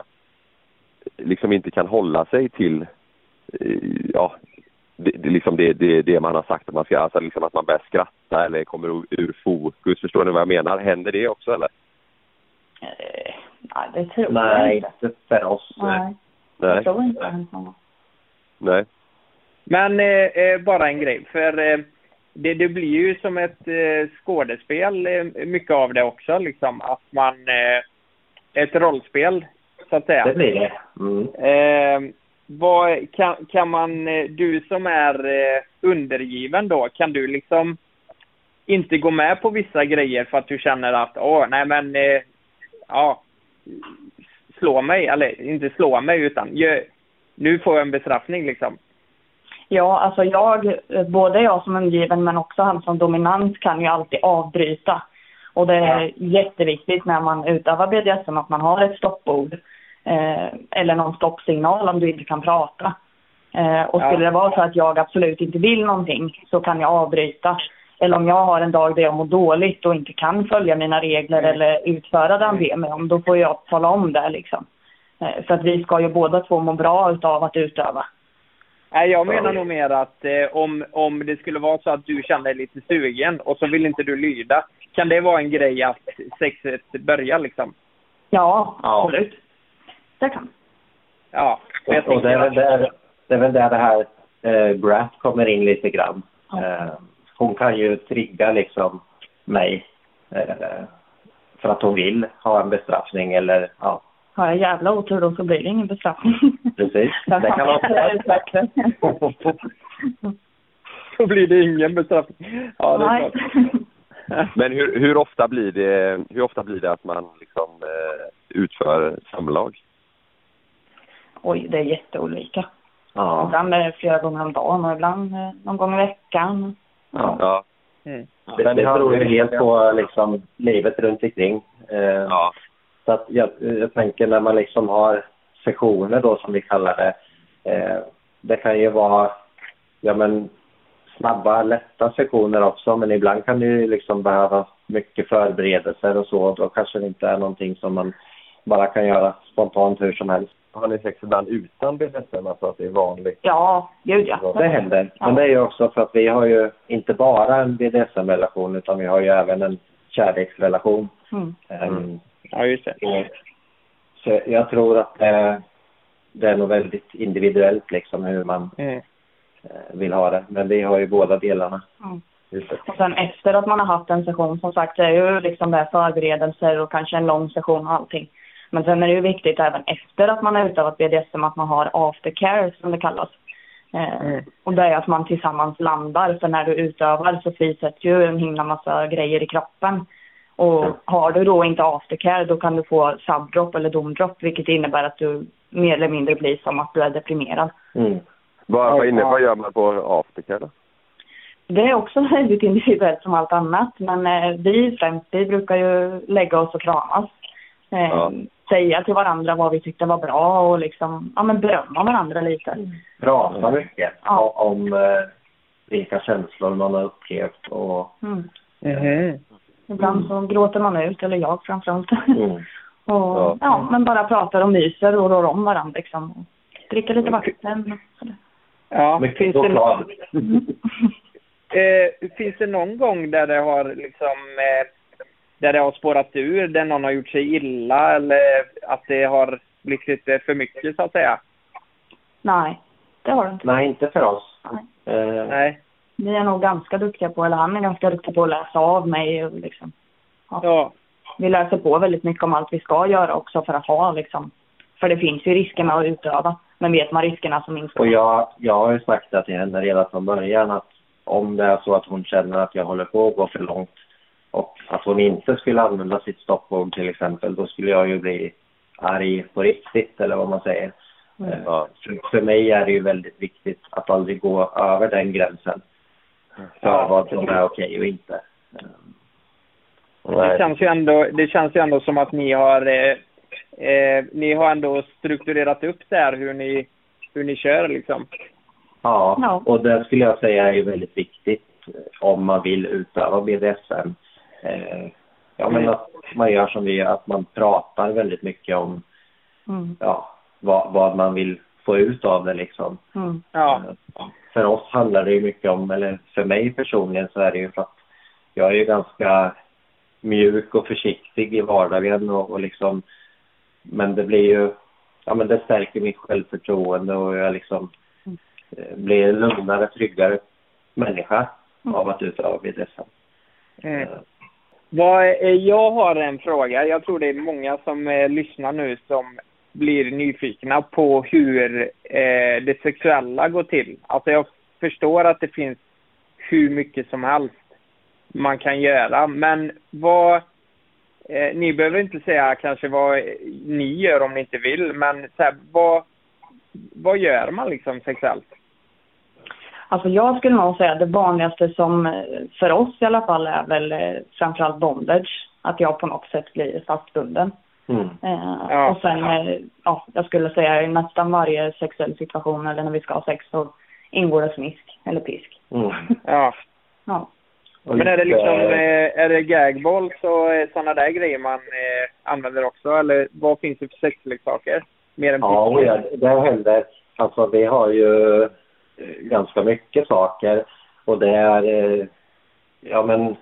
liksom inte kan hålla sig till, eh, ja, det, det, liksom det, det, det man har sagt att man ska, alltså liksom att man börjar skratta eller kommer ur, ur fokus, förstår ni vad jag menar? Händer det också eller? Eh, nej, det tror jag Nej, inte. inte för oss. Nej, Nej. jag tror inte det. Ja. Nej. Men eh, eh, bara en grej, för eh, det, det blir ju som ett eh, skådespel, mycket av det också, liksom att man, eh, ett rollspel, så att säga. Det blir det. Mm. Eh, vad, kan, kan man, eh, du som är eh, undergiven då, kan du liksom inte gå med på vissa grejer för att du känner att, åh, nej men, eh, ja, slå mig, eller inte slå mig utan, gö, nu får jag en bestraffning liksom. Ja, alltså jag, både jag som undergiven men också han som dominant kan ju alltid avbryta. Och det är jätteviktigt när man utövar BDSM att man har ett stoppord. Eh, eller någon stoppsignal om du inte kan prata. Eh, och skulle det vara så att jag absolut inte vill någonting så kan jag avbryta. Eller om jag har en dag där jag mår dåligt och inte kan följa mina regler eller utföra det han ber mig om, då får jag tala om det liksom. Eh, för att vi ska ju båda två må bra utav att utöva. Nej, jag menar nog mer att eh, om, om det skulle vara så att du känner dig lite sugen och så vill inte du lyda, kan det vara en grej att sexet börjar liksom? Ja, absolut. Det kan. Ja. och jag Och, det, är väl där, det är väl där det här eh, Brat kommer in lite grann. Eh, hon kan ju trigga liksom mig eh, för att hon vill ha en bestraffning eller ja, Har jag jävla otur då så blir det ingen bestraffning. precis. *laughs* Det kan vara. *laughs* Då blir det ingen bestraffning. Ja, det är Nej. klart. *laughs* Men hur, hur, ofta blir det, hur ofta blir det att man liksom eh, utför samlag? Oj, det är jätteolika. Ja. Ibland är det flera gånger om dagen och ibland eh, någon gång i veckan. Ja. Ja. Mm. Det, det beror ju helt på liksom, livet runt omkring. Eh, Så att jag, jag tänker när man liksom har sessioner då som vi kallar det. Eh, det kan ju vara ja, men, snabba, lätta sessioner också men ibland kan det ju liksom behöva mycket förberedelser och så. Då kanske det inte är någonting som man bara kan göra spontant hur som helst. Har ni sex ibland utan BDSM, alltså att det är vanligt? Ja, gud ja. Det händer. Men det är ju också för att vi har ju inte bara en BDSM-relation utan vi har ju även en kärleksrelation. Mm. Ehm, Ja, just det. och- Så jag tror att det, det är nog väldigt individuellt liksom hur man Mm. eh, vill ha det. Men vi har ju båda delarna. Mm. Och sen efter att man har haft en session, som sagt, det är ju liksom det förberedelser och kanske en lång session och allting. Men sen är det ju viktigt även efter att man har utövat BDSM att man har aftercare som det kallas. Eh, Mm. Och det är att man tillsammans landar, för när du utövar så frisätts ju en himla massa grejer i kroppen. Och har du då inte aftercare då kan du få subdrop eller domdrop vilket innebär att du mer eller mindre blir som att du är deprimerad. Mm. Vad, vad, inne, vad gör man på aftercare då? Det är också *laughs* väldigt individuellt som allt annat. Men eh, vi främst, vi brukar ju lägga oss och kramas. Eh, Ja. Säga till varandra vad vi tyckte var bra och liksom, ja men berömma varandra lite. Prata mycket Ja. om eh, vilka känslor man har upplevt och Mm. Mhm. Ibland så gråter man ut, eller jag framförallt. mm. *laughs* och, Ja. ja. men bara pratar och myser och rår om varandra liksom. Dricker lite vatten. Ja, mycket finns det, choklad. *laughs* eh, finns det någon gång där det har liksom eh, där det har spårat ur, där någon har gjort sig illa eller att det har blivit lite för mycket så att säga? Nej, det har du inte. Nej, inte för oss. Nej. Eh, Nej. Vi är nog ganska duktiga på, eller han är ganska duktig på att läsa av mig och liksom. Ja. Vi läser på väldigt mycket om allt vi ska göra också för att ha liksom. För det finns ju risker med att utöva. Men vet man riskerna så minskar Och jag, jag har ju sagt det till henne redan från början att om det är så att hon känner att jag håller på att gå för långt och att hon inte skulle använda sitt stoppord till exempel, då skulle jag ju bli arg på riktigt eller vad man säger. Mm. Eh, För, för mig är det ju väldigt viktigt att aldrig gå över den gränsen för Ja. vad som är okej och inte. Det känns ju ändå, det känns ju ändå som att ni har eh, eh, ni har ändå strukturerat upp där hur ni hur ni kör liksom. Ja, och det skulle jag säga är ju väldigt viktigt eh, om man vill utöva BDSM. Eh, ja, men att man gör som vi gör, att man pratar väldigt mycket om Mm. ja, vad, vad man vill få ut av det liksom. Mm. Ja. Eh, För oss handlar det ju mycket om, eller för mig personligen så är det ju för att jag är ju ganska mjuk och försiktig i vardagen och, och liksom men det blir ju, ja men det stärker mitt självförtroende och jag liksom eh, blir lugnare, tryggare människa av att utöva BDSM. Mm. Vad, eh, jag har en fråga. Jag tror det är många som eh, lyssnar nu som blir nyfikna på hur eh, det sexuella går till. Alltså jag förstår att det finns hur mycket som helst man kan göra. Men vad... Eh, ni behöver inte säga kanske vad ni gör om ni inte vill, men så här, vad, vad gör man liksom sexuellt? Alltså jag skulle nog säga det vanligaste som eh, för oss i alla fall är väl eh, framförallt bondage. Att jag på något sätt blir fastbunden. Mm. Eh, Ja. Och sen, eh, ja, jag skulle säga i nästan varje sexuell situation eller när vi ska ha sex så ingår det smisk eller pisk. Mm. *laughs* Ja. Ja. Men är det liksom, eh, är det gagballs och sådana där grejer man eh, använder också? Eller vad finns det för sexleksaker? Mer än piskor? ja, det händer. Alltså vi har ju ganska mycket saker och det är eh, ja men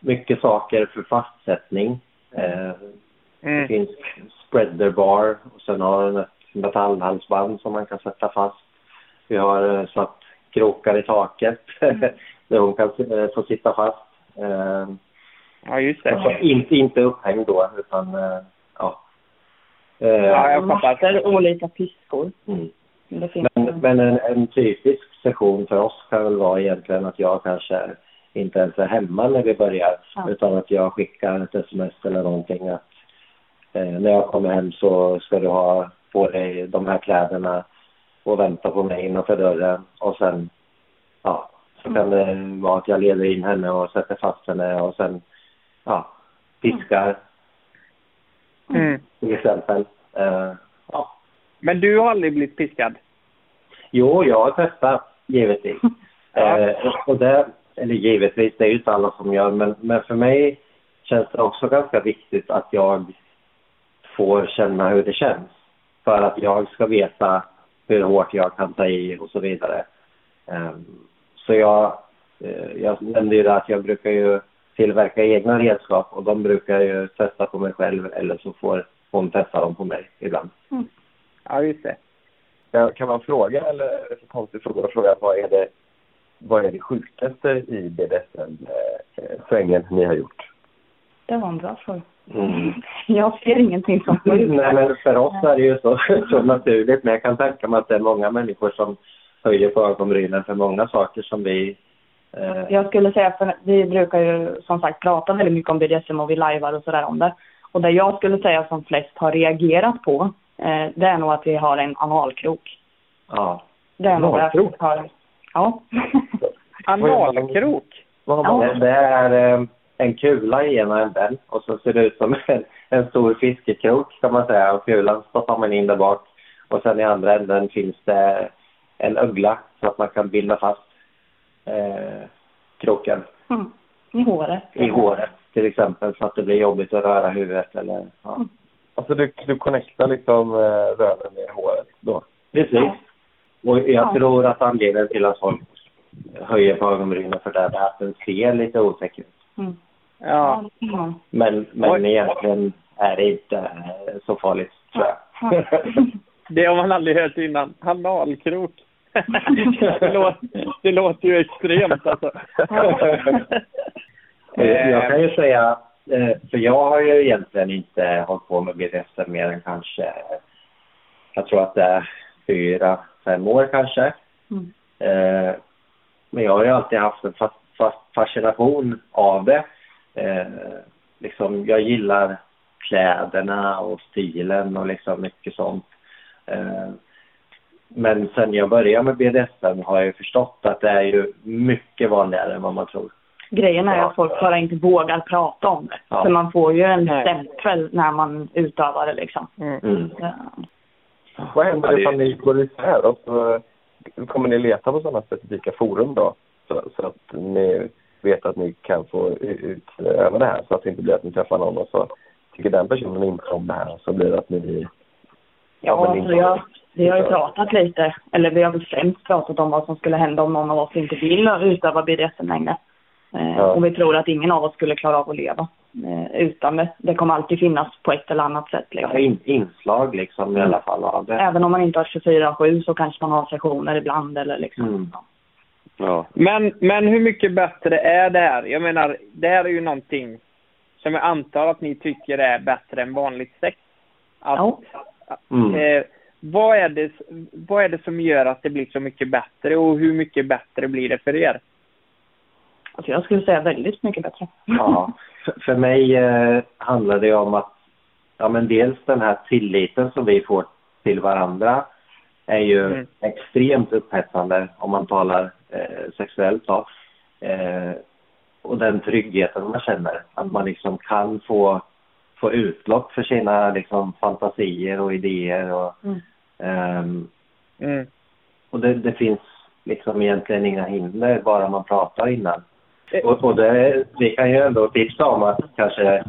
mycket saker för fastsättning. Eh, Det Mm. finns spreader bar och sen har den ett metallhalsband som man kan sätta fast. Vi har eh, satt krokar i taket *laughs* där hon kan eh, få sitta fast. Eh, Ja, just det. Alltså, inte, inte upphängd då utan eh, ja. Eh, Ja, jag fattar. Massor olika piskor. mm. Det finns Men, en, en typisk session för oss kan väl vara egentligen att jag kanske inte ens är hemma när vi börjar Ja. utan att jag skickar ett sms eller någonting att eh, när jag kommer hem så ska du ha på dig de här kläderna och vänta på mig innanför dörren och sen ja, så kan det vara att jag leder in henne och sätter fast henne och sen ja, piskar Mm. till exempel. Eh, ja. Men du har aldrig blivit piskad? Jo, jag har testat, givetvis. *laughs* eh, och det, eller givetvis, det är ju inte alla som gör, men, men för mig känns det också ganska viktigt att jag får känna hur det känns. För att jag ska veta hur hårt jag kan ta i och så vidare. Um, så jag, uh, jag nämnde ju det att jag brukar ju tillverka egna redskap och de brukar jag ju testa på mig själv eller så får hon testa dem på mig ibland. Mm. Ja, just det. Kan man fråga, eller är det för konstig fråga att fråga, vad är det, vad är det sjukaste i BDSM-svängen ni har gjort? Det var en bra fråga. Mm. *laughs* Jag ser ingenting som sjukt. Nej, men för oss är det ju så, *laughs* så naturligt. Men jag kan tänka mig att det är många människor som höjer på ögonbrynen för många saker som vi... Eh... Jag skulle säga, för vi brukar ju som sagt prata väldigt mycket om BDSM och vi lajvar och sådär om det. Och det jag skulle säga som flest har reagerat på, eh, det är nog att vi har en analkrok. Ja. Det är nog Analkrok? har... Ja. *laughs* Analkrok? Ja. Det, är eh, en kula i ena änden och så ser det ut som *laughs* en, en stor fiskekrok kan man säga. Och kulan stoppar man in där bak. Och sen i andra änden finns det en ögla så att man kan binda fast eh, kroken Mm. I håret. i håret till exempel så att det blir jobbigt att röra huvudet eller ja. Alltså du, du connectar liksom eh, röven med håret då? Precis. Och jag tror att anledningen till att folk höjer på ögonbrynen för det är att den ser lite otäck ut. Mm. Ja. Mm. Men, men Oj. egentligen är det inte så farligt tror jag. *laughs* Det har man aldrig hört innan. Analkrok. *laughs* det, låter, det låter ju extremt alltså. *laughs* Jag kan ju säga, för jag har ju egentligen inte hållit på med BDSM mer än kanske, jag tror att det är fyra, fem år kanske. Mm. Eh, Men jag har ju alltid haft en fa- fa- fascination av det. Eh, Liksom, jag gillar kläderna och stilen och liksom mycket sånt. Eh, Men sen jag började med BDSM har jag ju förstått att det är ju mycket vanligare än vad man tror. Grejen är att folk bara inte vågar prata om det. Ja. För man får ju en Nej. stämpel när man utövar det liksom. Mm. Ja. Vad händer ifall ni går isär och så kommer ni leta på sådana specifika forum då? Så, så att ni vet att ni kan få utöva det här så att det inte blir att ni träffar någon och så tycker den personen inte om det här så blir det att ni... Ja, alltså jag, vi har ju pratat lite, eller vi har väl främst pratat om vad som skulle hända om någon av oss inte vill utöva BDSM längre. Eh, Ja. Och vi tror att ingen av oss skulle klara av att leva eh, utan det. Det kommer alltid finnas på ett eller annat sätt. Ja, Liksom. in, inslag liksom i alla fall av det. Även om man inte har 24-7 så kanske man har sessioner ibland eller liksom. Mm. Ja. Men, men hur mycket bättre är det här? Jag menar, det här är ju någonting som jag antar att ni tycker är bättre än vanligt sex. Att, Ja. Mm. eh, vad, är det, vad är det som gör att det blir så mycket bättre och hur mycket bättre blir det för er? Alltså jag skulle säga väldigt mycket bättre. Ja, för, för mig eh, handlar det om att ja, men dels den här tilliten som vi får till varandra är ju Mm. extremt upphetsande om man talar eh, sexuellt. Då. Eh, och den tryggheten man känner, att man liksom kan få, få utlopp för sina liksom, fantasier och idéer. Och, Mm. ehm, Mm. och det, det finns liksom egentligen inga hinder, bara man pratar innan. Och, och det, vi kan ju ändå tipsa om att kanske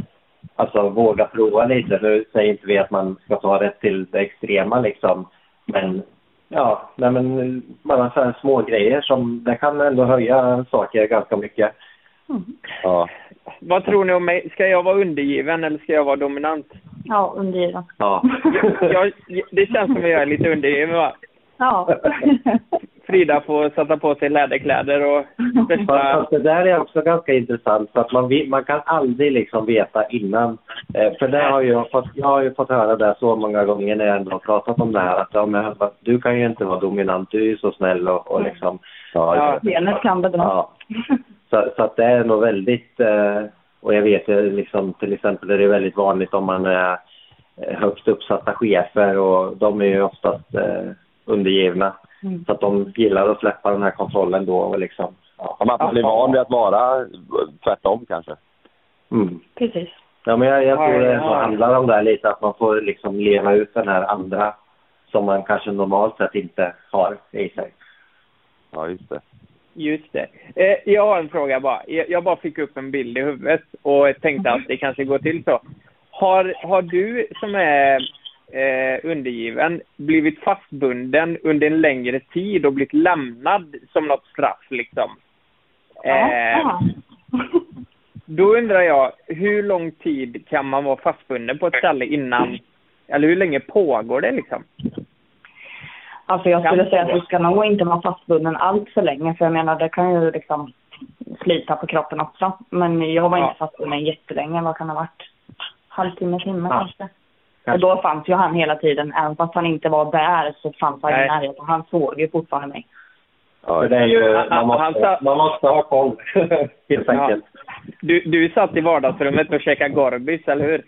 alltså, våga prova lite. Nu säger inte vi att man ska ta det till det extrema liksom. Men ja, nej, men man har så här små grejer som det kan ändå höja saker ganska mycket. Ja. Vad tror ni om mig? Ska jag vara undergiven eller ska jag vara dominant? Ja, undergiven. Ja. *laughs* Jag, det känns som att jag är lite undergiven va? Ja. *laughs* Frida får sätta på sig läderkläder och *laughs* Fast, det där är också ganska intressant för att man, vet- man kan aldrig liksom veta innan. Eh, för det har jag, fått, jag har ju fått höra det så många gånger när jag ändå har pratat om det här att ja, men, du kan ju inte vara dominant, du är ju så snäll och, och liksom. Ja, Ja. Benet kan bedra. Ja. Så, så att det är nog väldigt, eh, och jag vet ju liksom till exempel är det väldigt vanligt om man är eh, högst uppsatta chefer och de är ju oftast eh, undergivna. Mm. Så att de gillar att släppa den här kontrollen då och liksom. Ja. Man blir van vid att vara tvärtom kanske. Mm. Precis. Ja, men jag, jag tror Ja, det ja. handlar om det här lite, att man får liksom leva ut den här andra som man kanske normalt sett inte har i sig. Ja, just det. Just det. Eh, jag har en fråga bara. Jag, jag bara fick upp en bild i huvudet och tänkte att det kanske går till så. Har, har du som är eh, undergiven blivit fastbunden under en längre tid och blivit lämnad som något straff liksom? Eh, *laughs* då undrar jag, hur lång tid kan man vara fastbunden på ett ställe innan, eller hur länge pågår det liksom? Alltså jag skulle säga att du ska nog inte vara fastbunden allt för länge för jag menar det kan ju liksom slita på kroppen också. Men jag var Ja. inte fastbunden jättelänge, vad kan det ha varit? Halvtimme, timme Ja. kanske. Och då fanns ju han hela tiden, även fast han inte var där så fanns han i närheten. Han såg ju fortfarande mig. För det är ju, man, han måste, sa- man måste ha koll, *laughs* helt Ja. enkelt. Du, du satt i vardagsrummet och käkade Gorbis, eller hur?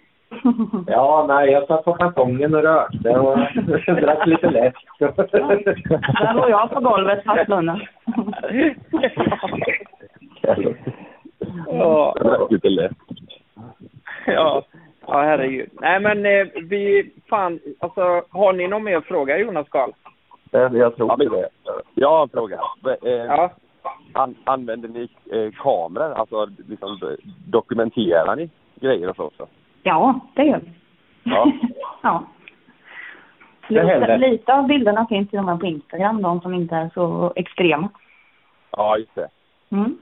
*laughs* Ja, nej, jag satt på balkongen och rökte och *laughs* drack lite läsk. Där låg jag på golvet fastbunden. Ja. Lite lätt. Ja, ja herregud. Nej men eh, vi, fan, alltså har ni någon mer fråga Jonas Karl? Jag, jag tror Ja, men- det. Jag har en fråga. Eh, Ja. an, använder ni eh, kameror? Alltså liksom, dokumenterar ni grejer och så också? Ja, det gör vi. Ja. *laughs* ja. Lite, lite av bilderna finns till och med på Instagram, de som inte är så extrema. Ja, just det. Mm.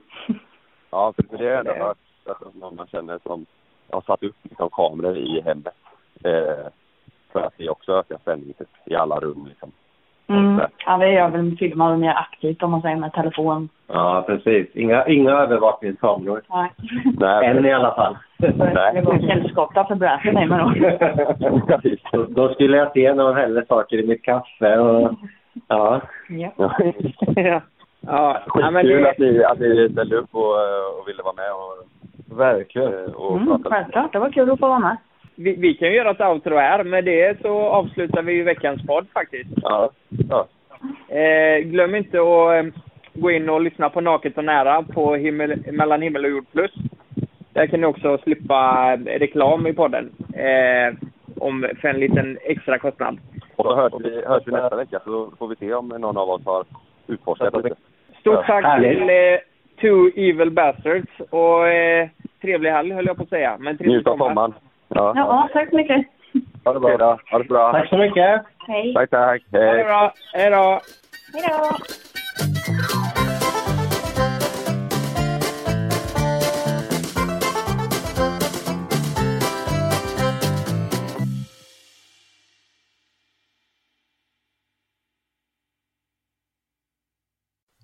Ja, för det är ändå *laughs* hört att någon man känner som har satt upp liksom, kameror i hemmet. Eh, för att det också ökar spänningen typ, i alla rum. Liksom. Mm. Ja, det gör väl filmar mer aktivt om man säger med telefon. Ja, precis. Inga, inga övervakningskameror. Nej. Nej, *laughs* Än i alla fall. Det går helskotta för bräset mig med då. då, skulle jag se när man häller saker i mitt kaffe och... Ja. Ja. ja. ja. ja men Skitkul det, att ni, att ni ställde upp och, och ville vara med och, Verkligen. och Mm, självklart, det var kul att få vara med. vi, vi kan ju göra ett outro här. Med det så avslutar vi ju veckans podd faktiskt. Ja. ja. Eh, glöm inte att eh, gå in och lyssna på Naket och nära på himmel, Mellan himmel och jord plus. Där kan ni också slippa eh, reklam i podden. Eh, om, för en liten extra kostnad. Och så hörs vi, hörs vi nästa vecka så får vi se om någon av oss har utforskat lite. Stort tack till eh, Two Evil Bastards och eh, trevlig helg höll jag på att säga. Men Njut av sommaren. Ja. Ja, tack så mycket. Ha det bra. då. Ha det bra. Tack så mycket. Hej. Tack, tack. Ha det Hej. bra. Hej då. Hej då.